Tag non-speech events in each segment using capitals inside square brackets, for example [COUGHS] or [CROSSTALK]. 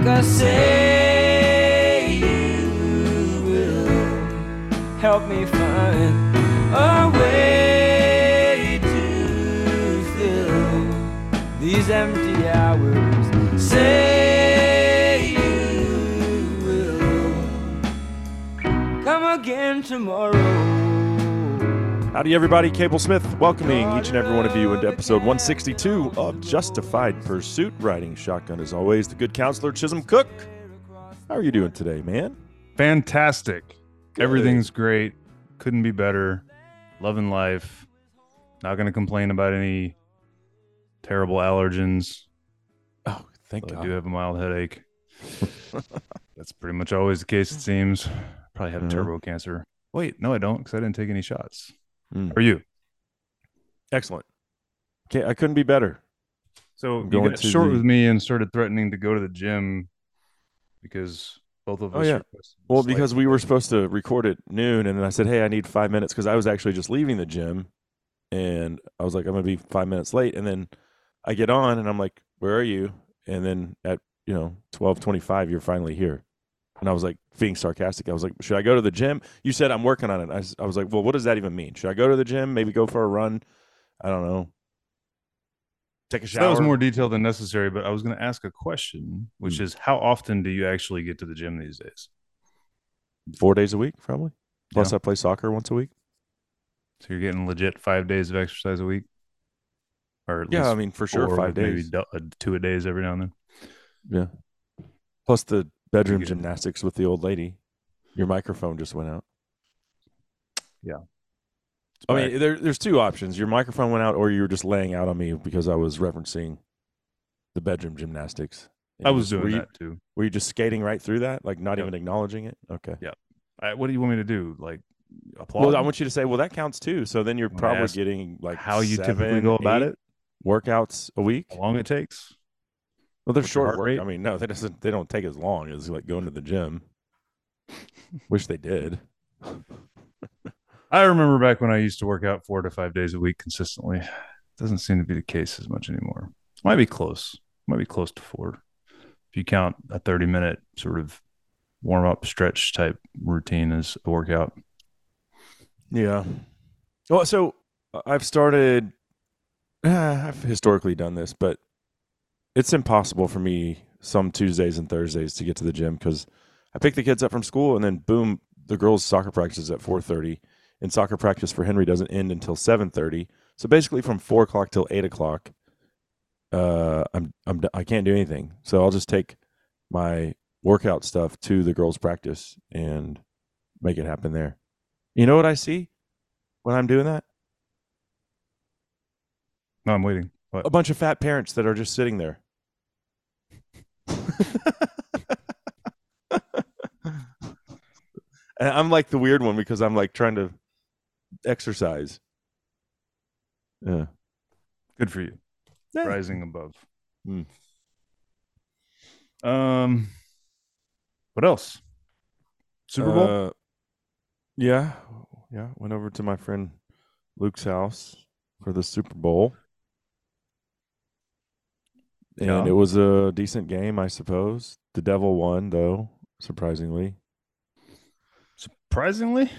because say you will help me find a way to fill these empty hours. Say you will come again tomorrow. Howdy, everybody. Cable Smith welcoming each and every one of you into episode 162 of Justified Pursuit. Riding shotgun, as always, the good counselor Chisholm Cook. How are you doing today, man? Fantastic. Everything's great. Couldn't be better. Loving life. Not going to complain about any terrible allergens. Oh, thank but I do have a mild headache. [LAUGHS] That's pretty much always the case, it seems. Probably have Mhm. turbo cancer. Wait, no, I don't because I didn't take any shots. Mm. Are you? Excellent. Okay, I couldn't be better. So I'm you got short the- with me and started threatening to go to the gym because both of us. Oh, us. yeah. Well, because we were supposed to record at noon, and then I said, "Hey, I need five minutes," because I was actually just leaving the gym, and I was like, "I'm gonna be five minutes late," and then I get on, and I'm like, "Where are you?" And then at you know twelve twenty five, you're finally here, and I was like being sarcastic. I was like, "Should I go to the gym?" You said I'm working on it. I was like, "Well, what does that even mean? Should I go to the gym? Maybe go for a run? I don't know. Take a So shower." that was more detailed than necessary, but I was going to ask a question, which Hmm. is how often do you actually get to the gym these days? four days a week, probably. Plus, Yeah. I play soccer once a week. So you're getting legit five days of exercise a week, or at Yeah, I mean for sure, five maybe days. du- uh, two a days every now and then. Yeah. Plus the bedroom gymnastics with the old lady. Your microphone just went out. It's I mean, there, there's two options. Your microphone went out, or you were just laying out on me because I was referencing the bedroom gymnastics. And I was doing you, that too. Were you just skating right through that, like not Yep. even acknowledging it? Okay. Yeah. I, what do you want me to do? Like applaud? Well, I want you to say, well, that counts too. So then you're probably getting like how you typically go about it, Workouts a week. how long it takes. Well, they're short heart work. rate? I mean, no, they doesn't. They don't take as long as like going to the gym. Wish they did. I remember back when I used to work out four to five days a week consistently. Doesn't seem to be the case as much anymore. Might be close. Might be close to four. If you count a 30 minute sort of warm up stretch type routine as a workout. Yeah. Well, so uh, I've started. Uh, [SIGHS] I've historically done this, but it's impossible for me some Tuesdays and Thursdays to get to the gym because I pick the kids up from school and then boom, the girls' soccer practice is at four thirty, and soccer practice for Henry doesn't end until seven thirty. So basically, from four o'clock till eight o'clock, uh, I'm I'm I can't do anything. So I'll just take my workout stuff to the girls' practice and make it happen there. You know what I see when I'm doing that? No, I'm waiting. What? A bunch of fat parents that are just sitting there. And I'm like the weird one because I'm like trying to exercise. Yeah. Good for you. Yeah. Rising above. Hmm. Um, what else? Super Bowl. Uh, yeah. Yeah. Went over to my friend Luke's house for the Super Bowl. And Yeah. it was a decent game, I suppose. The Devil won, though, surprisingly. Surprisingly,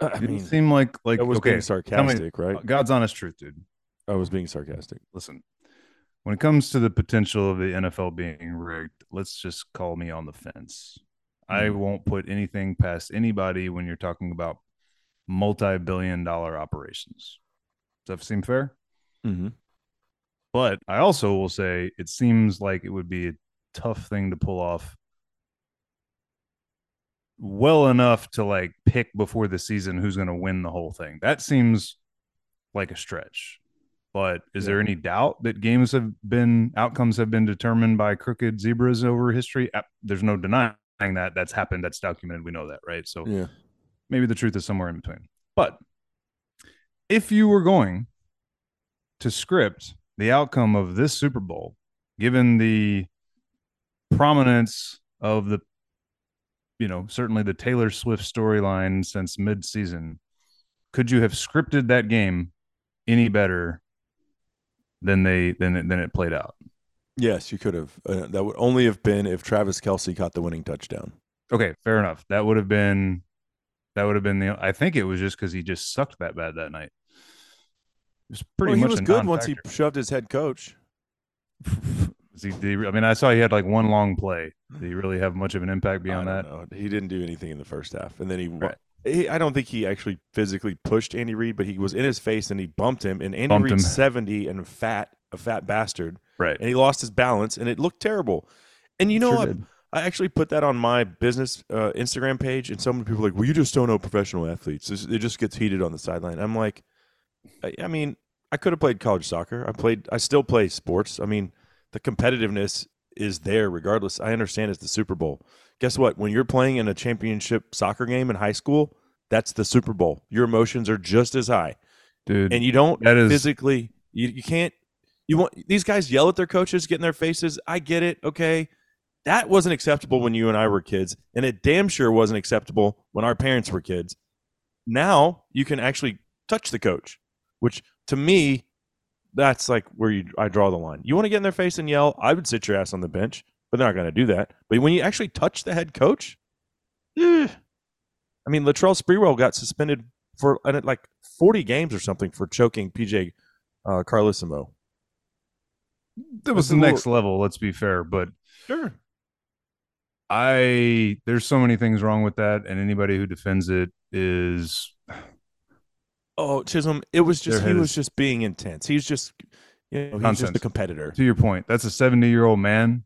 I didn't mean, seem like like I was okay. being sarcastic, right? God's honest truth, dude. I was being sarcastic. listen, when it comes to the potential of the NFL being rigged, let's just call me on the fence. I Mhm. won't put anything past anybody when you're talking about multi-billion dollar operations. Does that seem fair? Mm-hmm. But I also will say it seems like it would be a tough thing to pull off well enough to like pick before the season who's going to win the whole thing. That seems like a stretch. But is there any doubt that games have been outcomes have been determined by crooked zebras over history? There's no denying that that's happened. That's documented. We know that, right? So Yeah. maybe the truth is somewhere in between. But if you were going to script the outcome of this Super Bowl, given the prominence of the, you know, certainly the Taylor Swift storyline since mid-season, could you have scripted that game any better than they than it, than it played out? Yes, you could have. Uh, that would only have been if Travis Kelce caught the winning touchdown. Okay, fair enough. That would have been that would have been the. I think it was just because he just sucked that bad that night. It was pretty Well, much he was good once he shoved his head coach. [LAUGHS] He- he- I mean, I saw he had like one long play. Did he really have much of an impact beyond I that? know. He didn't do anything in the first half, and then he. Right. he I don't think he actually physically pushed Andy Reid, but he was in his face and he bumped him. And Andy Reid's seventy and fat, a fat bastard, Right. and he lost his balance, and it looked terrible. And you know Sure what? I actually put that on my business uh, Instagram page, and so many people are like, "Well, you just don't know professional athletes. This- It just gets heated on the sideline." I'm like, I, I mean, I could have played college soccer. I played. I still play sports. I mean, the competitiveness is there regardless. I understand it's the Super Bowl. Guess what? When you're playing in a championship soccer game in high school, that's the Super Bowl. Your emotions are just as high, Dude, and you don't that is physically. You you can't. You want these guys yell at their coaches, get in their faces. I get it. Okay, that wasn't acceptable when you and I were kids, and it damn sure wasn't acceptable when our parents were kids. Now you can actually touch the coach, which to me, that's like where you I draw the line. You want to get in their face and yell, I would sit your ass on the bench, but they're not going to do that. But when you actually touch the head coach, eh. [SIGHS] I mean, Latrell Sprewell got suspended for like 40 games or something for choking PJ uh, Carlesimo. that was that's the little- next level. Let's be fair, but Sure. I there's so many things wrong with that, and anybody who defends it is Oh, Chisholm, it was just he was just being intense. He's just you know, he's just a competitor. to your point. That's a 70 year old man.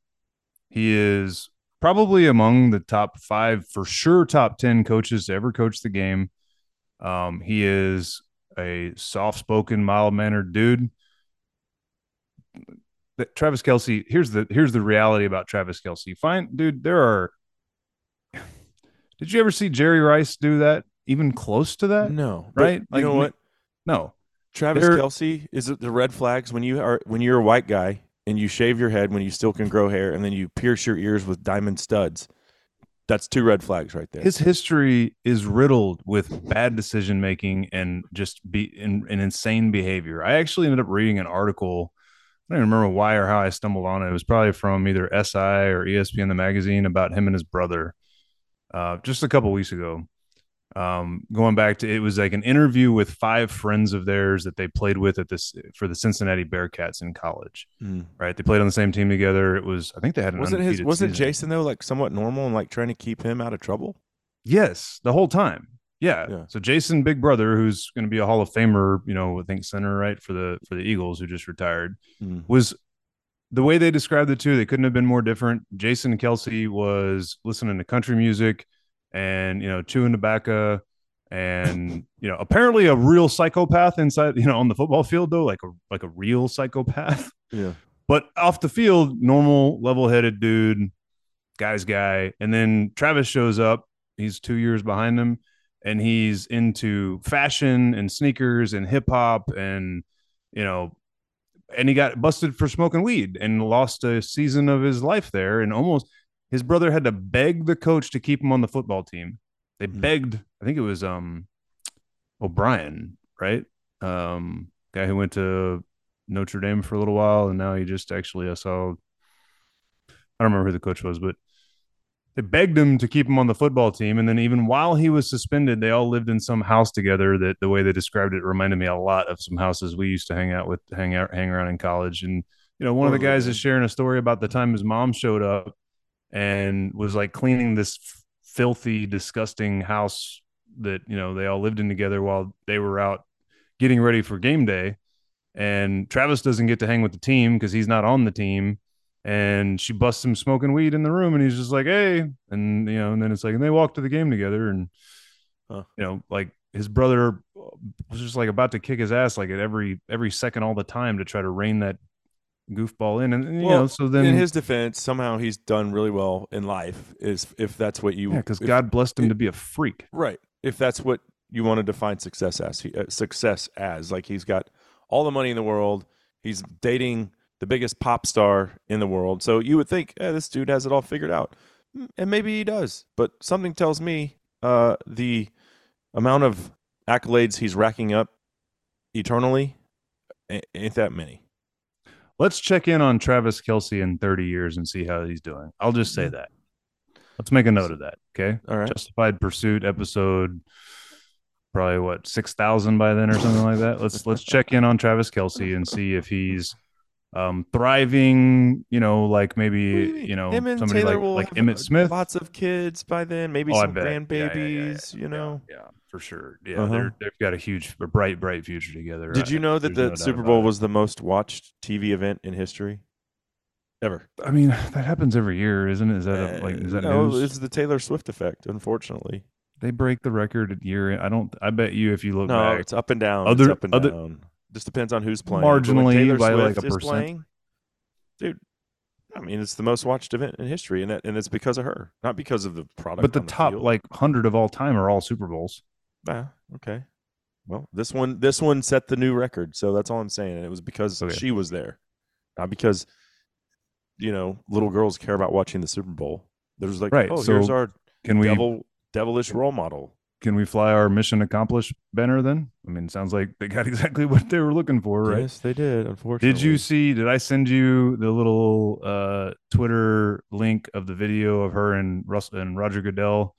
He is probably among the top five, for sure, top 10 coaches to ever coach the game. Um, he is a soft spoken, mild mannered dude. That Travis Kelce, here's the here's the reality about Travis Kelce. Fine, dude, there are [SIGHS] did you ever see Jerry Rice do that? Even close to that? No, but right? You Like, know what? No. Travis There- Kelce is it the red flags when you are when you're a white guy and you shave your head when you still can grow hair and then you pierce your ears with diamond studs. That's two red flags right there. his history is riddled with bad decision making and just be in, an insane behavior. I actually ended up reading an article. I don't even remember why or how I stumbled on it. It was probably from either SI or ESPN the magazine about him and his brother, uh, just a couple weeks ago. Um, going back to it was like an interview with five friends of theirs that they played with at this for the Cincinnati Bearcats in college. Mm. Right, they played on the same team together. It was I think they had an Wasn't his wasn't season. Jason though like somewhat normal and like trying to keep him out of trouble? Yes, the whole time. Yeah. Yeah. So Jason, big brother, who's going to be a Hall of Famer, you know, I think center right for the for the Eagles, who just retired, Mm. was the way they described the two. They couldn't have been more different. Jason Kelce was listening to country music and you know chewing tobacco, and you know apparently a real psychopath inside, you know, on the football field though, like a like a real psychopath. Yeah. But off the field, normal, level-headed dude, guy's guy. And then Travis shows up. He's two years behind him, and he's into fashion and sneakers and hip hop, and you know, and he got busted for smoking weed and lost a season of his life there, and almost his brother had to beg the coach to keep him on the football team. They Hmm. begged. I think it was um O'Brien, right? Um, guy who went to Notre Dame for a little while, and now he just actually I saw. I don't remember who the coach was, but they begged him to keep him on the football team, and then even while he was suspended, they all lived in some house together. That the way they described it reminded me a lot of some houses we used to hang out with, hang out, hang around in college. And you know, one of the guys man. is sharing a story about the time his mom showed up and was like cleaning this f- filthy, disgusting house that you know they all lived in together while they were out getting ready for game day. And Travis doesn't get to hang with the team because he's not on the team. And she busts him smoking weed in the room, and he's just like, "Hey," and you know, and then it's like, and they walk to the game together, and Huh. you know, like his brother was just like about to kick his ass like at every every second all the time to try to rein that goofball in, and, and, you Well, know, so then in his defense, somehow he's done really well in life. Is if that's what you yeah, because God blessed him it- to be a freak. Right. If that's what you want to define success as, he, uh, success as like he's got all the money in the world, he's dating the biggest pop star in the world. So you would think, eh, this dude has it all figured out, and maybe he does. But something tells me uh, the amount of accolades he's racking up eternally ain't that many. Let's check in on Travis Kelce in 30 years and see how he's doing. I'll just say that. Let's make a note of that. Okay. All right. Justified Pursuit episode, probably what six thousand by then or something like that. Let's let's check in on Travis Kelce and see if he's um thriving. You know, like maybe you know Him and somebody Taylor like will like have Emmitt Smith. Lots of kids by then, maybe Oh, some bet. Yeah, yeah, yeah, grandbabies. You know. yeah, for sure. Yeah, Uh-huh. they're they've got a huge, a bright, bright future together. Did you I- know that there's no the Super Bowl was the most watched TV event in history ever? I mean, that happens every year, isn't it? Is that a, like is that no? news? It's the Taylor Swift effect. Unfortunately, They break the record at year. I don't. I bet you if you look no, back, it's up and down. Other- it's up and other- down. Just depends on who's playing. Marginally Taylor by, like, a percent. playing, dude. I mean, it's the most watched event in history, and that, and it's because of her, not because of the product. but the on top field. like hundred of all time are all Super Bowls. Ah, okay. Well, this one this one set the new record, so that's all I'm saying. And it was because Okay. she was there, not because you know little girls care about watching the Super Bowl. There's like, Right, oh, here's so our Can we devil devilish role model. can we fly our mission accomplished banner then? I mean, sounds like they got [LAUGHS] exactly what they were looking for, right? Yes, they did. Unfortunately, Did you see? Did I send you the little uh, Twitter link of the video of her and Russ and Roger Goodell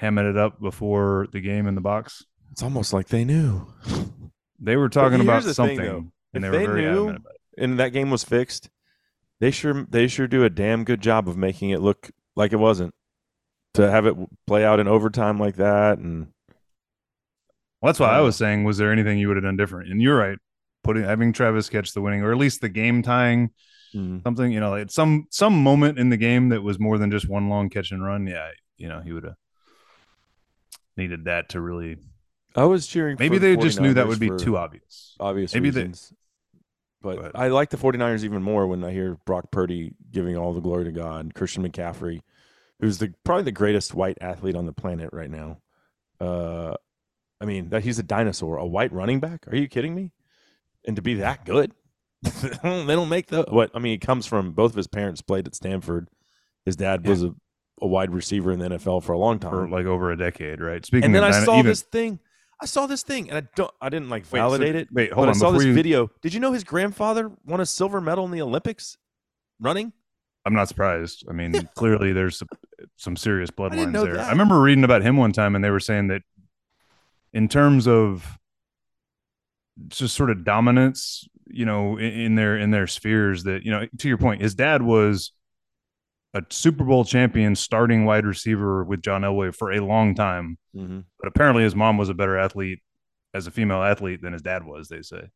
hamming it up before the game in the box? It's almost like they knew. They were talking about something, thing, though. and If they were very knew- adamant about it. and that game was fixed. They sure they sure do a damn good job of making it look like it wasn't. To have it play out in overtime like that, and Well, that's why I Uh, was saying. Was there anything you would have done different? And you're right. Putting having Travis catch the winning, or at least the game tying mm, something. You know, like some some moment in the game that was more than just one long catch and run. Yeah, you know, he would have needed that to really. I was cheering. Maybe for the they just knew that would be too obvious. obvious Maybe they- reasons. but but- I like the 49ers even more when I hear Brock Purdy giving all the glory to God, Christian McCaffrey, who's the probably the greatest white athlete on the planet right now. Uh, I mean, that he's a dinosaur, a white running back. Are you kidding me? And to be that good, [LAUGHS] they don't make the what? I mean, he comes from both of his parents played at Stanford. His dad was a, a wide receiver in the NFL for a long time for like over a decade, right? Speaking of and then I saw even- this thing. I saw this thing, and I don't. I didn't like Wait, so- validate it. Wait, but hold I on. saw Before this you, video. Did you know his grandfather won a silver medal in the Olympics running? I'm not surprised. I mean, [LAUGHS] clearly there's some, some serious bloodlines there. that. I remember reading about him one time, and they were saying that in terms of just sort of dominance, you know, in, in their in their spheres, that you know, to your point, his dad was a Super Bowl champion, starting wide receiver with John Elway for a long time, Mm-hmm. but apparently his mom was a better athlete as a female athlete than his dad was. They say.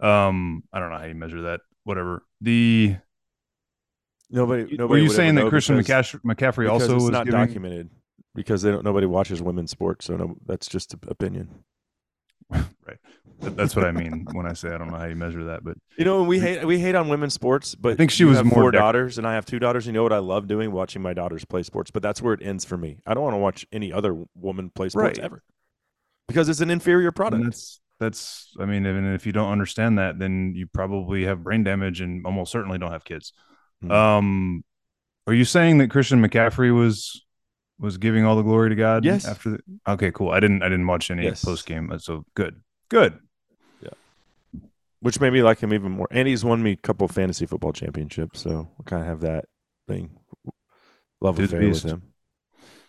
Um, I don't know how you measure that. Whatever. The Nobody. nobody were you saying that Christian because, McCaffrey, McCaffrey also it's was not giving? documented because they don't. Nobody watches women's sports, so no, that's just opinion. [LAUGHS] That- That's what I mean when I say I don't know how you measure that, but You know, we hate we hate on women's sports, but I think she was four dec- daughters, and I have two daughters. You know what I love doing? Watching my daughters play sports. But that's where it ends for me. I don't want to watch any other woman play sports Right. ever because it's an inferior product. and that's that's I mean, and if you don't understand that, then you probably have brain damage and almost certainly don't have kids. Hmm. Um, are you saying that Christian McCaffrey was was giving all the glory to God? Yes. After the okay, cool. I didn't I didn't watch any Yes. post game, uh, so good, good. Yeah. Which made me like him even more. And he's won me a couple of fantasy football championships, so I kind of have that thing, love affair with him.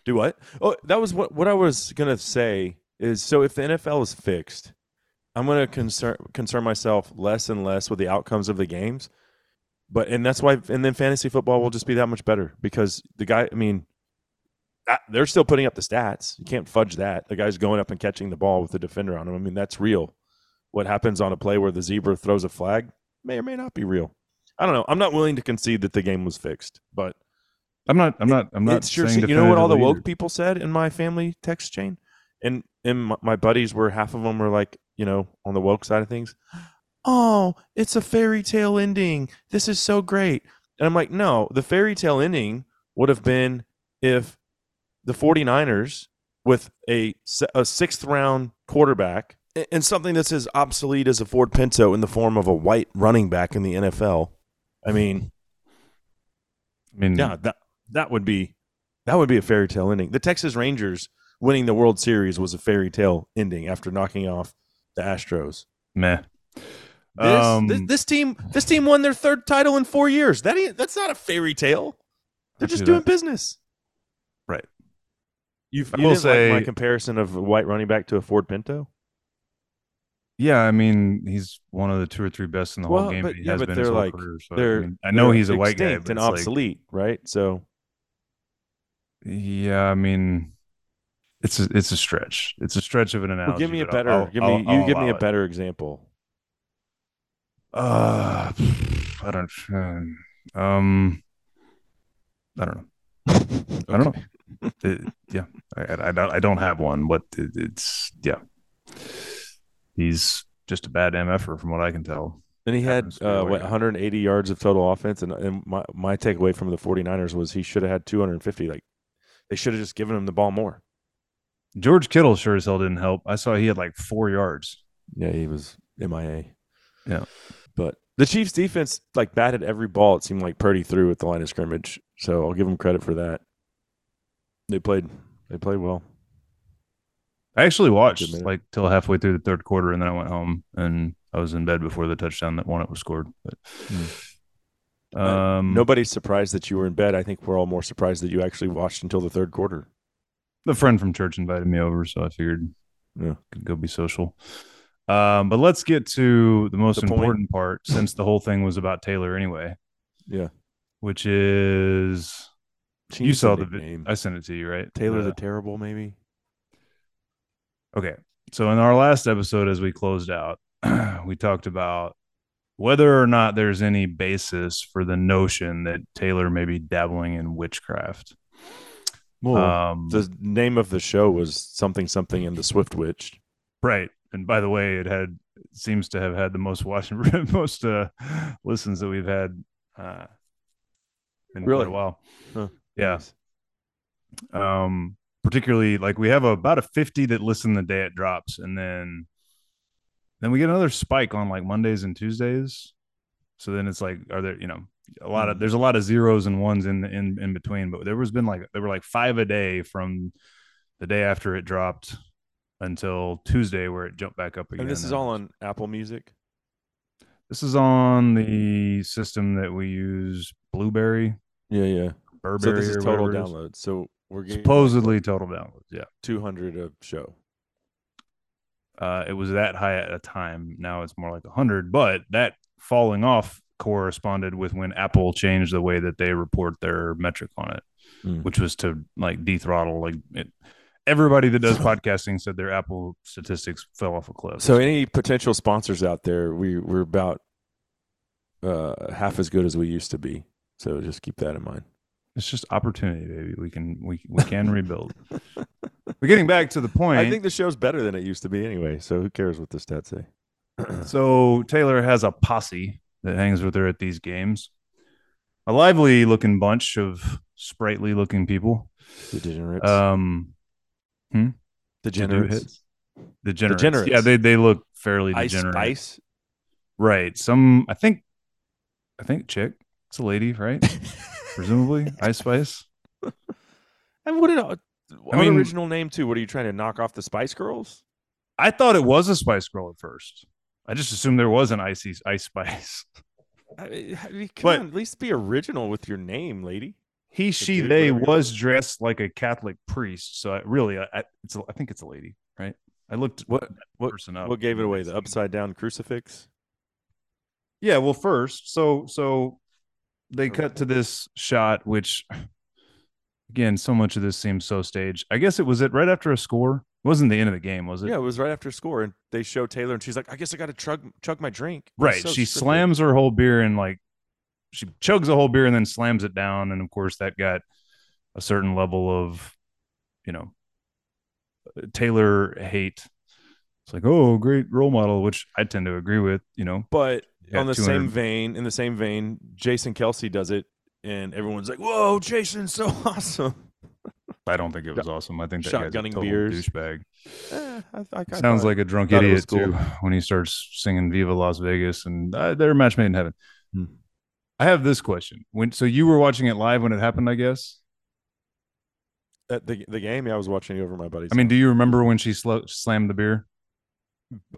Do what? Oh, that was what what I was gonna say is so if the NFL is fixed, I'm gonna concern concern myself less and less with the outcomes of the games, but and that's why and then fantasy football will just be that much better because the guy, I mean. They're still putting up the stats. You can't fudge that. The guy's going up and catching the ball with the defender on him. I mean, that's real what happens on a play where the zebra throws a flag may or may not be real. I don't know. I'm not willing to concede that the game was fixed, but I'm not. I'm not. I'm not. it's sure. You know what all the woke either. people said in my family text chain, and and my, my buddies were half of them were like, you know, on the woke side of things. Oh, it's a fairy tale ending. This is so great. And I'm like, no, the fairy tale ending would have been if the 49ers with a, a sixth round quarterback and something that's as obsolete as a Ford Pinto in the form of a white running back in the NFL. I mean, I mean, yeah, that that would be that would be a fairy tale ending. The Texas Rangers winning the World Series was a fairy tale ending after knocking off the Astros. meh. This, this Um, this team this team won their third title in four years. That ain't that's not a fairy tale. They're just doing that. business. Right. You, I you will didn't say- like my comparison of a white running back to a Ford Pinto. Yeah, I mean, he's one of the two or three best in the Well, whole game. but- yeah, has but been they're like- career. So, they're- I, mean, I know They're he's a white guy, but and it's like- obsolete, right? So yeah, I mean, it's a, it's a stretch. It's a stretch of an analogy. well, give me a but I'll- better. I'll- give me I'll- you give me a it. better example. Uh, I don't. Um, I don't know. [LAUGHS] I don't know. It- yeah, I, I, don't, I don't have one, but it, it's yeah. He's just a bad MFer from what I can tell. And he had Happens to be a uh, what 180 yards of total offense, and, and my my takeaway from the 49ers was he should have had 250. Like they should have just given him the ball more. George Kittle sure as hell didn't help. I saw he had like four yards. Yeah, he was MIA. Yeah. But the Chiefs defense like batted every ball it seemed like Purdy threw at the line of scrimmage. So I'll give him credit for that. They played they played well. I actually watched like till halfway through the third quarter, and then I went home and I was in bed before the touchdown that one it was scored. But Uh, um, Nobody's surprised that you were in bed. I think we're all more surprised that you actually watched until the third quarter. the friend from church invited me over, so I figured Yeah. could go be social. Um, but let's get to the most The point. important part, since the whole thing was about Taylor anyway, Yeah. which is you saw the nickname. I sent it to you, right? Taylor The- the Terrible, maybe. Okay. So in our last episode, as we closed out, [CLEARS THROAT] we talked about whether or not there's any basis for the notion that Taylor may be dabbling in witchcraft. Well, um, the name of the show was something something in the Swift Witch. right. And by the way, it had seems to have had the most watching, [LAUGHS] most uh, listens that we've had uh, in quite a while. Huh. Yeah. Nice. um particularly like we have about a 50 that listen the day it drops and then then we get another spike on like mondays and tuesdays so then it's like are there you know a lot of Mhm. there's a lot of zeros and ones in in in between but there was been like there were like five a day from the day after it dropped until tuesday where it jumped back up again And this is all on Apple Music. this is on the system that we use Blubrry Yeah, yeah. Burberry so this is total downloads. So we're getting supposedly total downloads yeah 200 a show. uh, it was that high at a time. Now it's more like 100, but that falling off corresponded with when Apple changed the way that they report their metric on it, Mm. which was to like dethrottle. Like it, everybody that does [LAUGHS] podcasting said their Apple statistics fell off a cliff. So any potential sponsors out there, we we're about uh, half as good as we used to be. So just keep that in mind. It's just opportunity, baby. We can we we can rebuild. [LAUGHS] But getting back to the point, I think the show's better than it used to be anyway. So who cares what the stats say? [CLEARS THROAT] So Taylor has a posse that hangs with her at these games. A lively looking bunch of sprightly looking people. The degenerates. Um Degenerates. hits. degenerates. Degenerates. Yeah, they they look fairly Ice degenerate. Spice. Right. Some I think I think chick. It's a lady, right? [LAUGHS] Presumably. Ice Spice. [LAUGHS] And what did uh, I mean- original name too? What are you trying to knock off the Spice Girls? I thought it was a Spice Girl at first. I just assumed there was an icy Ice Spice. I mean, I mean, come But- on, at least be original with your name, lady. He, she, dude, they was dressed like a Catholic priest. So I, really, I, I, it's a, I think it's a lady, right? I looked What what person up. what gave it away? The upside down crucifix. Yeah, well, first, so so they cut to this shot, which again, so much of this seems so staged. I guess it was it right after a score. It wasn't the end of the game, was it? Yeah, it was right after a score, and they show Taylor, and she's like, "I guess I got to chug chug my drink." Right. so she slams her whole beer and like she chugs a whole beer and then slams it down. And of course, that got a certain level of, you know, Taylor hate. It's like, oh, great role model, which I tend to agree with, you know. But got on the 200 same vein, in the same vein, Jason Kelce does it, and everyone's like, "Whoa, Jason's so [LAUGHS] awesome!" I don't think it was awesome. I think that guy's a total beers. douchebag. Eh, I, I, Sounds like a drunk thought it was idiot too when he starts singing "Viva Las Vegas" and uh, they're a match made in heaven. Hmm. I have this question: When so you were watching it live when it happened? I guess. at the the game. Yeah, I was watching it over my buddy's. I mean, do you remember when she sl- slammed the beer?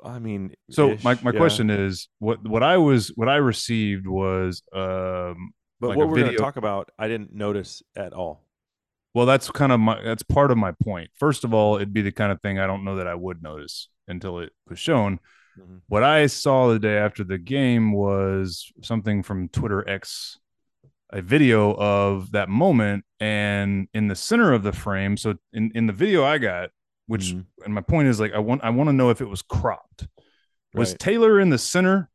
I mean, So ish, my, my yeah. question is what what I was what I received was um but like what we're going to talk about, I didn't notice at all. well that's kind of my that's part of my point. First of all, it'd be the kind of thing I don't know that I would notice until it was shown. Mhm. What I saw the day after the game was something from Twitter X, a video of that moment, and in the center of the frame. So in, in the video I got, which Mhm. and my point is like I want I want to know if it was cropped. Was Right. Taylor in the center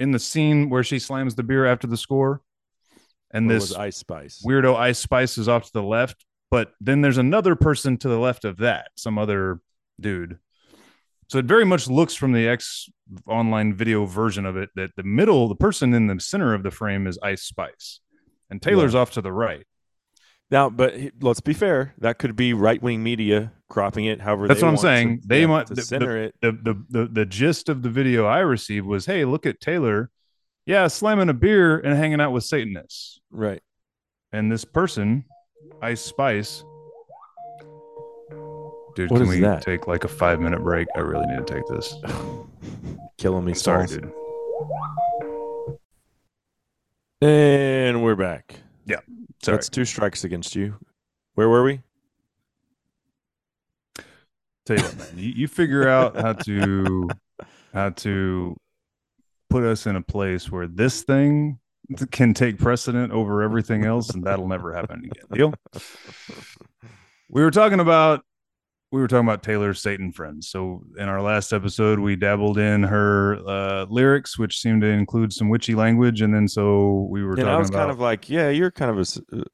in the scene where she slams the beer after the score? And Or this was Ice Spice. weirdo Ice Spice is off to the left, but then there's another person to the left of that, some other dude. So it very much looks from the X online video version of it that the middle, the person in the center of the frame is Ice Spice, and Taylor's off to the right. Now, but let's be fair. That could be right wing media cropping it. However, That's what I'm want saying. To, They yeah, might- to the- the- center it. The, the the the gist of the video I received was, "Hey, look at Taylor, yeah, slamming a beer and hanging out with Satanists." Right. And this person, Ice Spice, dude, What can we that? take like a five minute break? I really need to take this. [LAUGHS] Killing me. Sorry, dude. And we're back. Sorry. That's two strikes against you. Where were we? Tell you what, man, you, you figure out how to how to put us in a place where this thing can take precedent over everything else, and that'll never happen again. Deal? [LAUGHS] We were talking about we were talking about Taylor's Satan friends. So in our last episode, we dabbled in her uh, lyrics, which seemed to include some witchy language, and then so we were And I was about kind of like, yeah, you're kind of a uh,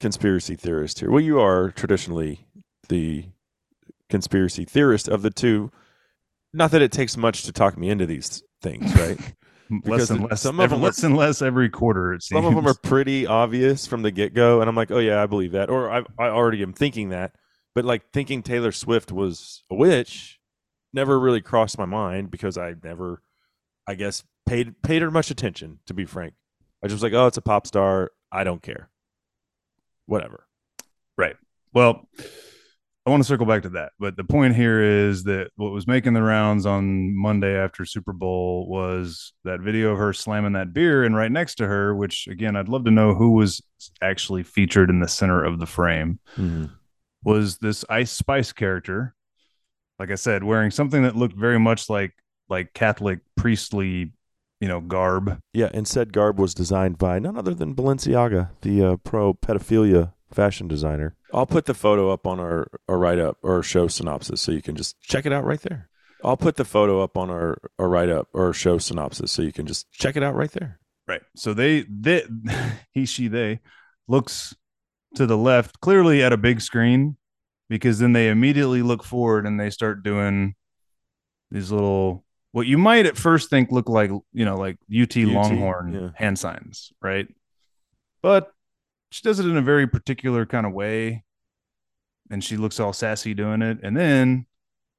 conspiracy theorist here. Well, you are traditionally the conspiracy theorist of the two. Not that it takes much to talk me into these things, right? [LAUGHS] less and less, some of every, them are- less and less every quarter. It seems Some of them are pretty obvious from the get go, and I'm like, oh yeah, I believe that, or I, I already am thinking that. But like thinking Taylor Swift was a witch never really crossed my mind because I never, I guess, paid paid her much attention. To be frank, I just was like, oh, it's a pop star. I don't care. Whatever. Right. Well, I want to circle back to that, but the point here is that what was making the rounds on Monday after Super Bowl was that video of her slamming that beer, and right next to her, which again, I'd love to know who was actually featured in the center of the frame, mm-hmm. Was this Ice Spice character. Like I said, wearing something that looked very much like like Catholic priestly, you know, garb. Yeah, and said garb was designed by none other than Balenciaga, the uh, pro pedophilia fashion designer. I'll put the photo up on our, our write up or show synopsis so you can just check it out right there. I'll put the photo up on our, our write up or show synopsis so you can just check it out right there. Right. So they they [LAUGHS] he she they looks to the left clearly at a big screen because then they immediately look forward and they start doing these little what you might at first think look like you know like UT, Longhorn yeah. hand signs, right? But she does it in a very particular kind of way and she looks all sassy doing it and then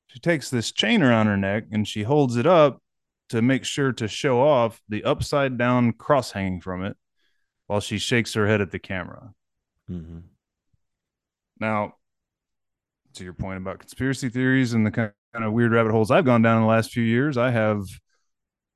she takes this chain around her neck and she holds it up to make sure to show off the upside down cross hanging from it while she shakes her head at the camera. Mm-hmm. Now, to your point about conspiracy theories and the kind of weird rabbit holes I've gone down in the last few years, I have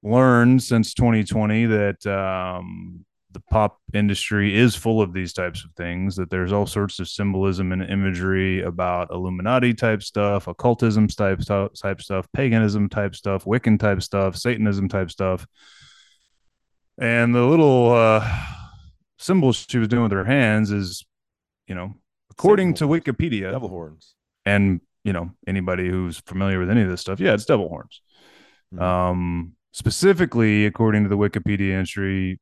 learned since 2020 that um, the pop industry is full of these types of things, that there's all sorts of symbolism and imagery about Illuminati type stuff, occultism type, type stuff, paganism type stuff, Wiccan type stuff, Satanism type stuff. And the little uh, symbols she was doing with her hands is, you know, according to Wikipedia, Devil horns. and you know anybody who's familiar with any of this stuff, yeah, it's devil horns. Mhm. Um, specifically, according to the Wikipedia entry,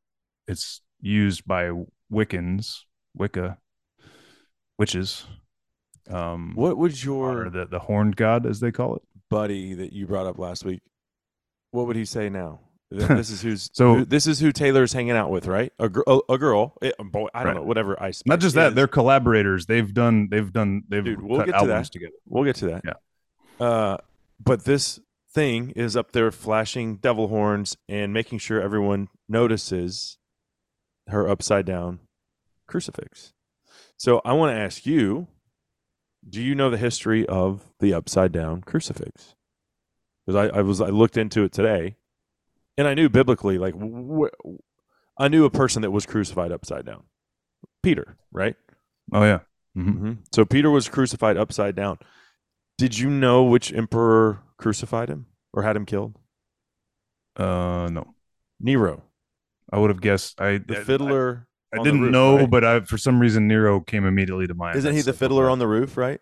it's used by Wiccans, Wicca, witches. Um, What would your the the horned god, as they call it. buddy that you brought up last week? What would he say now? Th- This is who's [LAUGHS] So- who- this is who Taylor's hanging out with, right? A, gr- a, a girl, a boy. I don't Right. know, whatever. I Not just that, is. they're collaborators. They've done, they've done, they've Dude, we'll cut get to albums that. together. We'll get to that. Yeah. Uh, but this thing is up there flashing devil horns and making sure everyone notices her upside down crucifix. So I want to ask you do you know the history of the upside down crucifix? because I, I was I looked into it today, and I knew biblically like wh- I knew a person that was crucified upside down, Peter, right? Oh yeah. hmm Mm-hmm. So Peter was crucified upside down. Did you know which emperor crucified him or had him killed? Uh, no, Nero, I would have guessed. I the I- fiddler. I, the didn't roof, know, right? but I for some reason Nero came immediately to mind. isn't he the fiddler on the roof, right?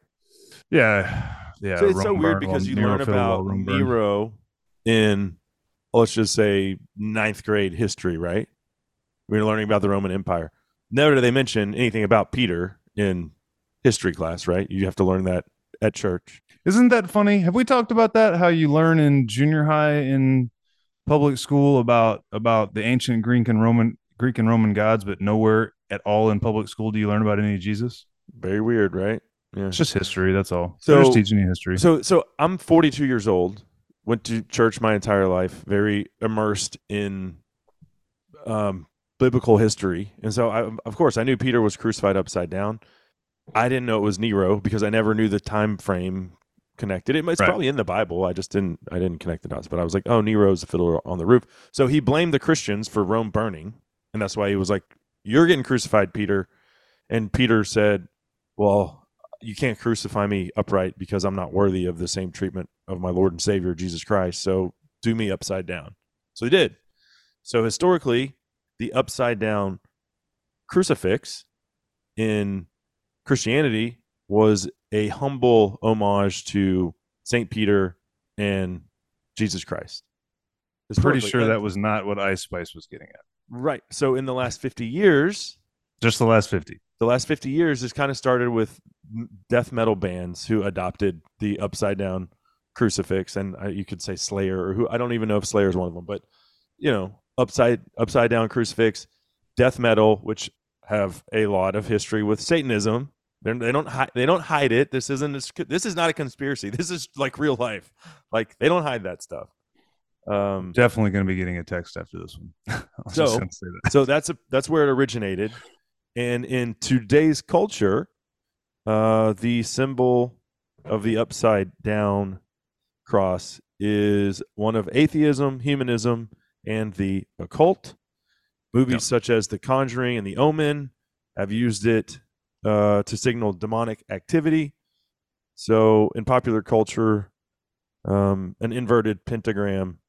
Yeah, yeah. so it's so weird because you Nero learn about Nero in, let's just say, ninth grade history, right? We're learning about the Roman Empire. Never do they mention anything about Peter in history class, right? You have to learn that at church. Isn't that funny? Have we talked about that? How you learn in junior high in public school about about the ancient Greek and Roman Greek and Roman gods, but nowhere at all in public school do you learn about any of Jesus. Very weird, right? Yeah. It's just history. That's all. So- They're just teaching you history. So so I'm 42 years old. Went to church my entire life, very immersed in um, biblical history, and so I, of course I knew Peter was crucified upside down. I didn't know it was Nero because I never knew the time frame connected. It, it's Right. probably in the Bible. I just didn't I didn't connect the dots. But I was like, oh, Nero's the fiddler on the roof. So he blamed the Christians for Rome burning, and that's why he was like, "You're getting crucified, Peter." And Peter said, "Well, you can't crucify me upright because I'm not worthy of the same treatment of my Lord and Savior Jesus Christ. So do me upside down." So he did. So historically, the upside down crucifix in Christianity was a humble homage to Saint Peter and Jesus Christ. Pretty sure that was not what Ice Spice was getting at. right. So in the last 50 years, Just the last fifty. the last 50 years has kind of started with death metal bands who adopted the upside down crucifix and uh, you could say slayer or who i don't even know if slayer is one of them but you know upside upside down crucifix death metal which have a lot of history with satanism They're, they don't hide they don't hide it this isn't a this is not a conspiracy [LAUGHS] this is like real life like they don't hide that stuff um Definitely going to be getting a text after this one. [LAUGHS] I was just So- that. so that's a, that's where it originated and in today's culture uh the symbol of the upside down cross is one of atheism humanism and the occult. Movies such as the conjuring and the omen have used it uh, to signal demonic activity. So in popular culture um, an inverted pentagram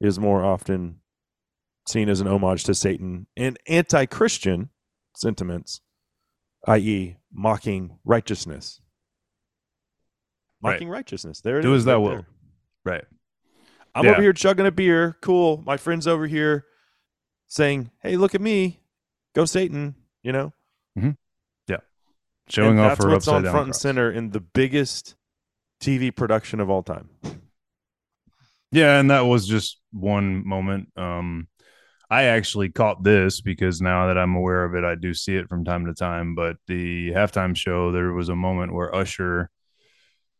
is more often seen as an homage to Satan. And anti Christian sentiments, i.e., mocking righteousness. Right. Mocking righteousness. There it Do is as thou right wilt. Right. I'm Yeah. over here chugging a beer. Cool. My friend's over here saying, Hey, look at me. Go Satan. You know? Yeah. Showing and off that's her what's on front and center in the biggest TV production of all time. Yeah, and that was just one moment. Um, I actually caught this because now that I'm aware of it, I do see it from time to time. But the halftime show, there was a moment where Usher.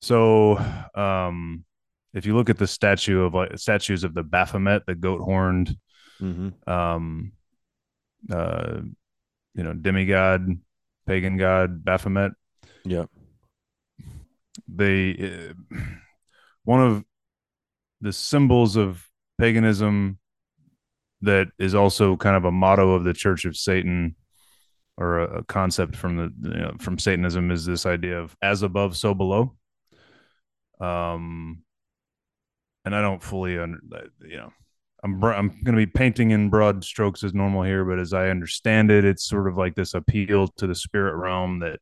So, um, if you look at the statue of like statues of the Baphomet, the goat horned, Mm-hmm. um, uh, you know, demigod, pagan god Baphomet, Yeah. they uh, one of the symbols of paganism that is also kind of a motto of the Church of Satan or a, concept from the you know, from Satanism is this idea of as above so below. Um, and I don't fully under you know I'm I'm going to be painting in broad strokes as normal here, but as I understand it, it's sort of like this appeal to the spirit realm that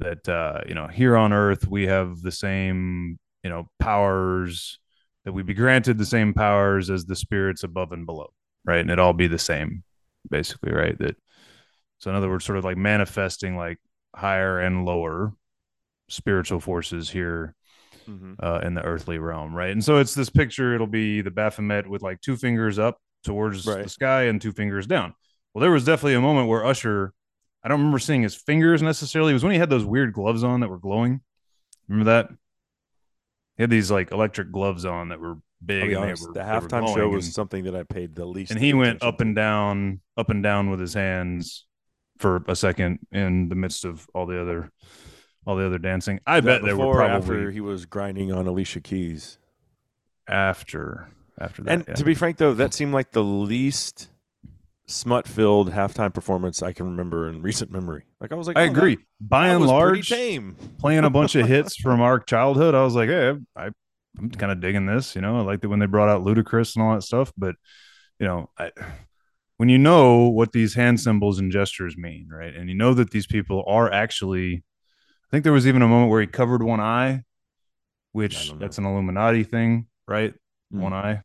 that uh, you know here on Earth we have the same you know powers that we be granted the same powers as the spirits above and below, right? And it all be the same, basically, right? That so in other words, sort of like manifesting like higher and lower spiritual forces here Mm-hmm. uh, in the earthly realm, right? And so it's this picture. It'll be the Baphomet with like two fingers up towards Right. the sky and two fingers down. Well, there was definitely a moment where Usher, I don't remember seeing his fingers necessarily. It was when he had those weird gloves on that were glowing. Remember that? He had these like electric gloves on that were big. I'll be and they honest, were- the halftime show was and- something that I paid the least. and he went up and down, up and down with his hands for a second in the midst of all the other, all the other dancing. I bet there were probably after he was grinding on Alicia Keys. after after that. And yeah. to be frank, though, that seemed like the least smut-filled halftime performance I can remember in recent memory. Like I was like, I oh, that- agree. By that and large, tame. playing a bunch of hits [LAUGHS] from our childhood, I was like, hey, I, I'm kind of digging this. You know, I liked it when they brought out Ludacris and all that stuff. But you know, I, when you know what these hand symbols and gestures mean, right, and you know that these people are actually, I think there was even a moment where he covered one eye, which that's an Illuminati thing, right? Mm. One eye.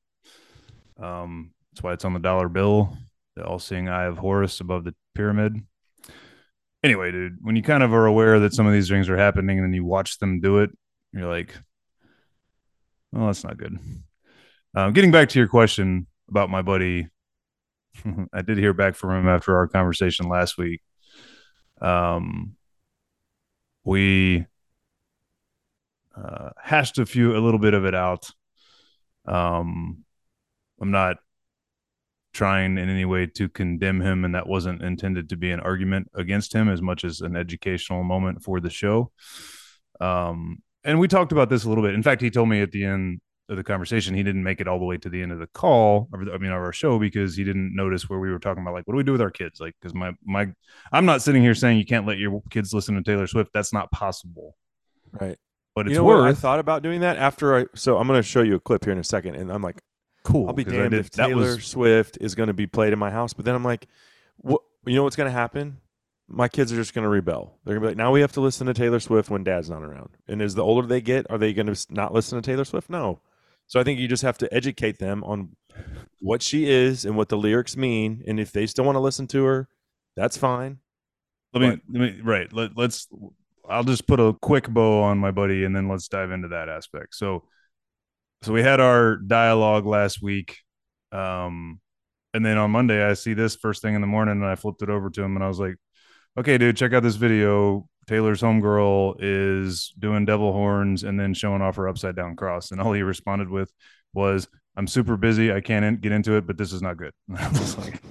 Um, that's why it's on the dollar bill, the all-seeing eye of Horus above the pyramid anyway, dude, when you kind of are aware that some of these things are happening and then you watch them do it, you're like, well, that's not good. Um, getting back to your question about my buddy, [LAUGHS] I did hear back from him after our conversation last week. Um, we uh, hashed a few, a little bit of it out. Um, I'm not trying in any way to condemn him, and that wasn't intended to be an argument against him as much as an educational moment for the show. Um, and we talked about this a little bit. In fact, he told me at the end of the conversation he didn't make it all the way to the end of the call, or the- I mean, of our show because he didn't notice where we were talking about like what do we do with our kids? Like, because my my I'm not sitting here saying you can't let your kids listen to Taylor Swift. That's not possible. Right. But it's you know worth what? I thought about doing that after I. So I'm going to show you a clip here in a second, and I'm like, cool. I'll be I damned did- if Taylor was Swift is going to be played in my house. But then I'm like, what? You know what's going to happen? My kids are just going to rebel. They're going to be like, now we have to listen to Taylor Swift when Dad's not around. And as the older they get, are they going to not listen to Taylor Swift? No. So I think you just have to educate them on what she is and what the lyrics mean. And if they still want to listen to her, that's fine. Let me, let me right. Let, let's. I'll just put a quick bow on my buddy, and then let's dive into that aspect. So, so we had our dialogue last week, um, and then on Monday I see this first thing in the morning, and I flipped it over to him, and I was like, "Okay, dude, check out this video. Taylor's homegirl is doing devil horns and then showing off her upside down cross." And all he responded with was, "I'm super busy. I can't in- get into it, but this is not good." And [LAUGHS] I was [LAUGHS] like,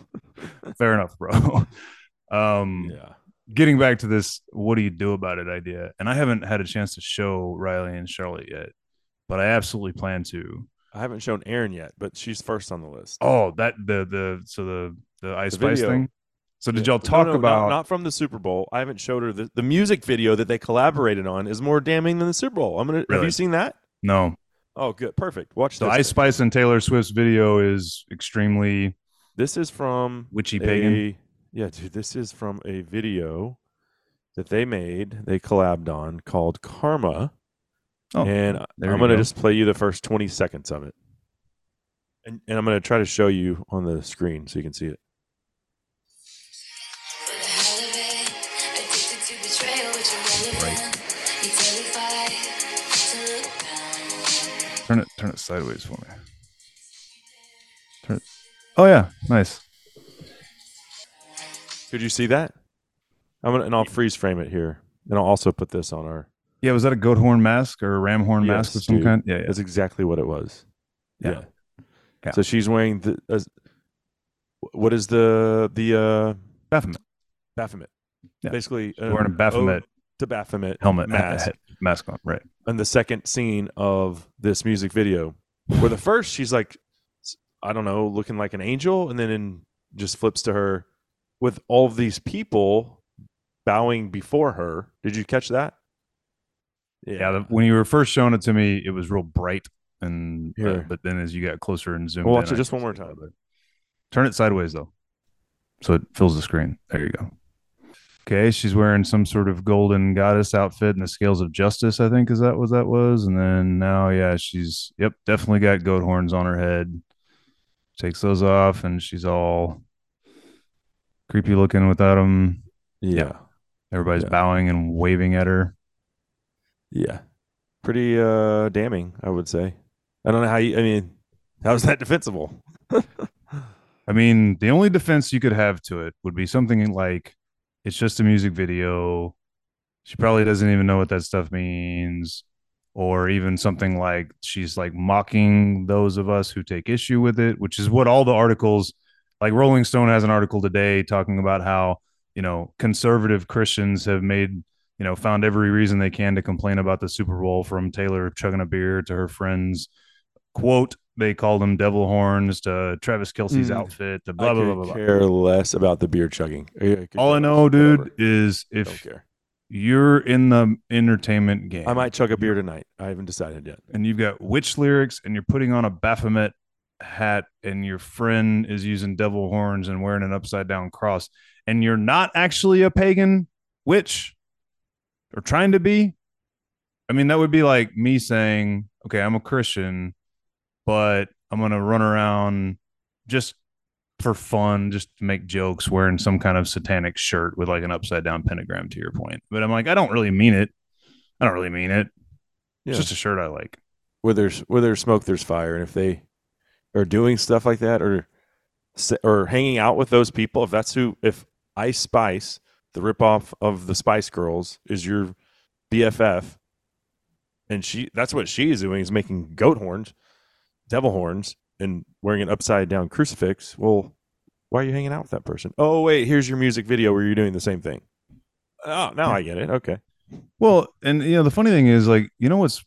"Fair enough, bro." [LAUGHS] um, Yeah. getting back to this what do you do about it idea and i haven't had a chance to show riley and charlotte yet but i absolutely plan to I haven't shown Aaron yet, but she's first on the list. oh that the the so the the ice The spice thing so did y'all talk no, not- about not, from the Super Bowl? I haven't showed her the, the music video that they collaborated on is more damning than the Super Bowl. I'm gonna. Have you seen that? no Oh, good, perfect. Watch this. ice spice and taylor swift's video is extremely This is from witchy a pagan yeah, dude. This is from a video that they made. They collabed on called Karma, oh and I'm gonna go. just play you the first 20 seconds of it, and and I'm gonna try to show you on the screen so you can see it. Turn it turn it sideways for me turn it oh yeah nice Could you see that? I'm gonna and I'll freeze frame it here, and I'll also put this on our. yeah was that a goat horn mask or a ram horn mask of Yes, some dude. kind yeah, yeah. That's exactly what it was. Yeah. Yeah. So she's wearing the. Uh, what is the the uh Baphomet. Baphomet? Yeah. Basically, wearing a Baphomet ode to Baphomet helmet mask. head- mask on right in the second scene of this music video, where the first she's like, I don't know, looking like an angel, and then in, just flips to her with all of these people bowing before her. Did you catch that? Yeah, the, when you were first showing it to me, it was real bright, and uh, but then as you got closer and zoomed, Well, in, watch it just one more time. Turn it sideways though, so it fills the screen. There you go. Okay, she's wearing some sort of golden goddess outfit and the scales of justice. I think is that what that was. And then now, yeah, she's yep, definitely got goat horns on her head. Takes those off, and she's all creepy looking without them. yeah, Everybody's Yeah. bowing and waving at her. yeah, pretty uh damning, I would say. I don't know how you. I mean, how is that [LAUGHS] defensible? [LAUGHS] I mean, the only defense you could have to it would be something like it's just a music video. She probably doesn't even know what that stuff means. Or even something like she's like mocking those of us who take issue with it, which is what all the articles, like Rolling Stone has an article today talking about how, you know, conservative Christians have made, you know, found every reason they can to complain about the Super Bowl from Taylor chugging a beer to her friends quote they called them devil horns to Travis Kelce's Mm. outfit to I blah blah blah blah. blah. care less about the beer chugging. I All I know, dude, whatever. is if you're in the entertainment game, I might chug a beer tonight. I haven't decided yet. and you've got witch lyrics and you're putting on a Baphomet hat and your friend is using devil horns and wearing an upside down cross and you're not actually a pagan witch or trying to be I mean that would be like me saying okay I'm a Christian but I'm going to run around just for fun just to make jokes wearing some kind of satanic shirt with like an upside down pentagram to your point. But I'm like I don't really mean it. I don't really mean it. Yeah. it's just a shirt I like. Where there's where there's smoke, there's fire, and if they are doing stuff like that or or hanging out with those people, if that's who, if Ice Spice, the ripoff of the Spice Girls, is your BFF, and she that's what she is doing is making goat horns, devil horns, and wearing an upside down crucifix. Well, why are you hanging out with that person? Oh wait, here's your music video where you're doing the same thing. Oh, now I get it. Okay. Well, and you know, the funny thing is, like, you know what's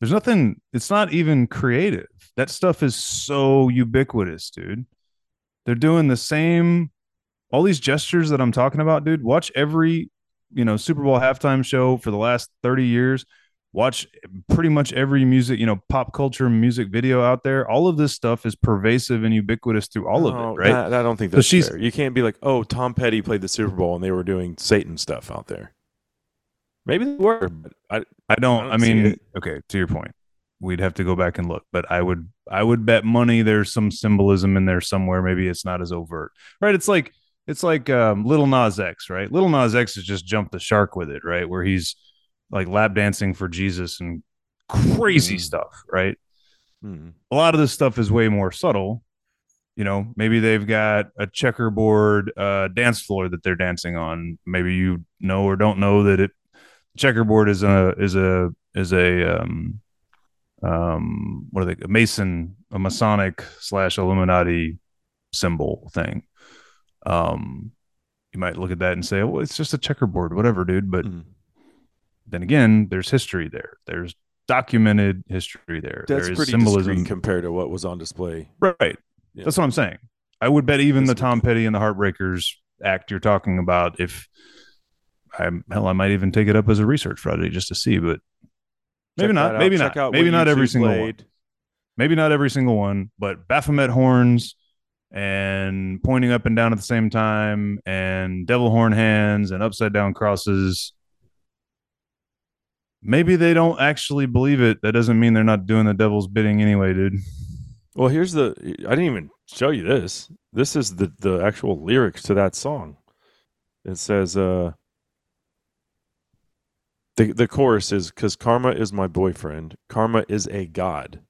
there's nothing, it's not even creative. That stuff is so ubiquitous, dude. They're doing the same, all these gestures that I'm talking about, dude. Watch every, you know, Super Bowl halftime show for the last 30 years. Watch pretty much every music, you know, pop culture music video out there. All of this stuff is pervasive and ubiquitous through all of No, it, right? that- I don't think So she's- fair. You can't be like, oh, Tom Petty played the Super Bowl and they were doing Satan stuff out there. Maybe they were, but I, I don't. I I, don't see mean, okay. To your point, we'd have to go back and look, but I would. I would bet money there's some symbolism in there somewhere. Maybe it's not as overt, right? It's like it's like um, Lil Nas X, right? Lil Nas X has just jumped the shark with it, right? Where he's like lap dancing for Jesus and crazy Mhm. stuff, right? hmm. a lot of this stuff is way more subtle. You know, maybe they've got a checkerboard uh, dance floor that they're dancing on. Maybe you know or don't know that it checkerboard is a is a is a um um what are they a Mason a Masonic slash Illuminati symbol thing. Um, you might look at that and say, "Well, it's just a checkerboard, whatever, dude." But Mhm. Then again, there's history there. There's documented history there. that's there is pretty symbolism compared to what was on display. Right. Yeah. That's what I'm saying. I would bet even the Tom Petty and the Heartbreakers act you're talking about, if I hell, I might even take it up as a research project just to see, but maybe not. that out. Maybe not. Maybe not every YouTube single one. Maybe not every single one, but Baphomet horns and pointing up and down at the same time and devil horn hands and upside down crosses. Maybe they don't actually believe it. That doesn't mean they're not doing the devil's bidding anyway, dude. Well, here's the. I didn't even show you this. This is the the actual lyrics to that song. It says, uh, the the chorus is because karma is my boyfriend. Karma is a god.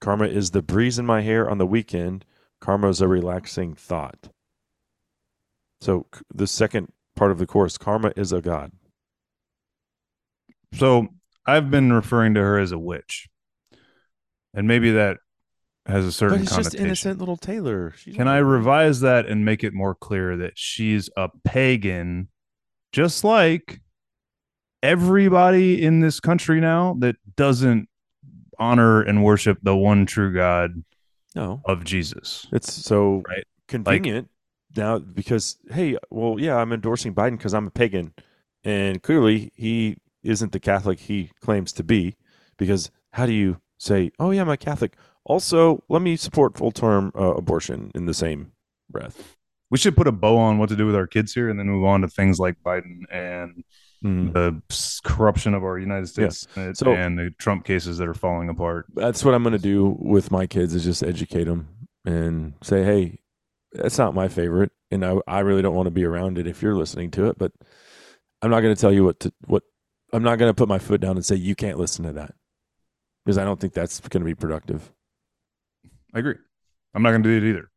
Karma is the breeze in my hair on the weekend. Karma is a relaxing thought. So the second part of the chorus, karma is a god. So I've been referring to her as a witch, and maybe that has a certain But it's just innocent little Taylor. She's Can I revise that and make it more clear that she's a pagan, just like everybody in this country now that doesn't honor and worship the one true God No, of Jesus? It's so Right. convenient now because hey, well, yeah, I'm endorsing Biden because I'm a pagan, and clearly he isn't the Catholic he claims to be. Because how do you say, oh yeah, I'm a Catholic? Also, let me support full term uh, abortion in the same breath. We should put a bow on what to do with our kids here and then move on to things like Biden and the corruption of our United States Senate So- and the Trump cases that are falling apart. That's what I'm going to do with my kids is just educate them and say, hey, that's not my favorite, and I, I really don't want to be around it if you're listening to it, but I'm not going to tell you what to what. I'm not going to put my foot down and say you can't listen to that because I don't think that's going to be productive. I agree. I'm not going to do it either.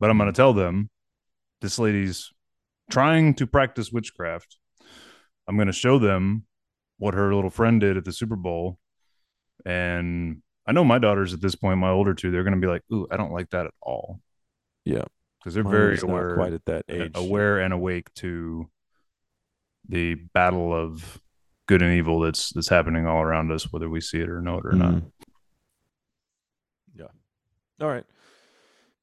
But I'm going to tell them this lady's trying to practice witchcraft. I'm going to show them what her little friend did at the Super Bowl. And I know my daughters at this point, my older two, they're going to be like, "Ooh, I don't like that at all." Yeah. Because they're Mine very aware, quite at that age. aware and awake to the battle of good and evil that's that's happening all around us, whether we see it or know it or not. Mm-hmm. Yeah. All right.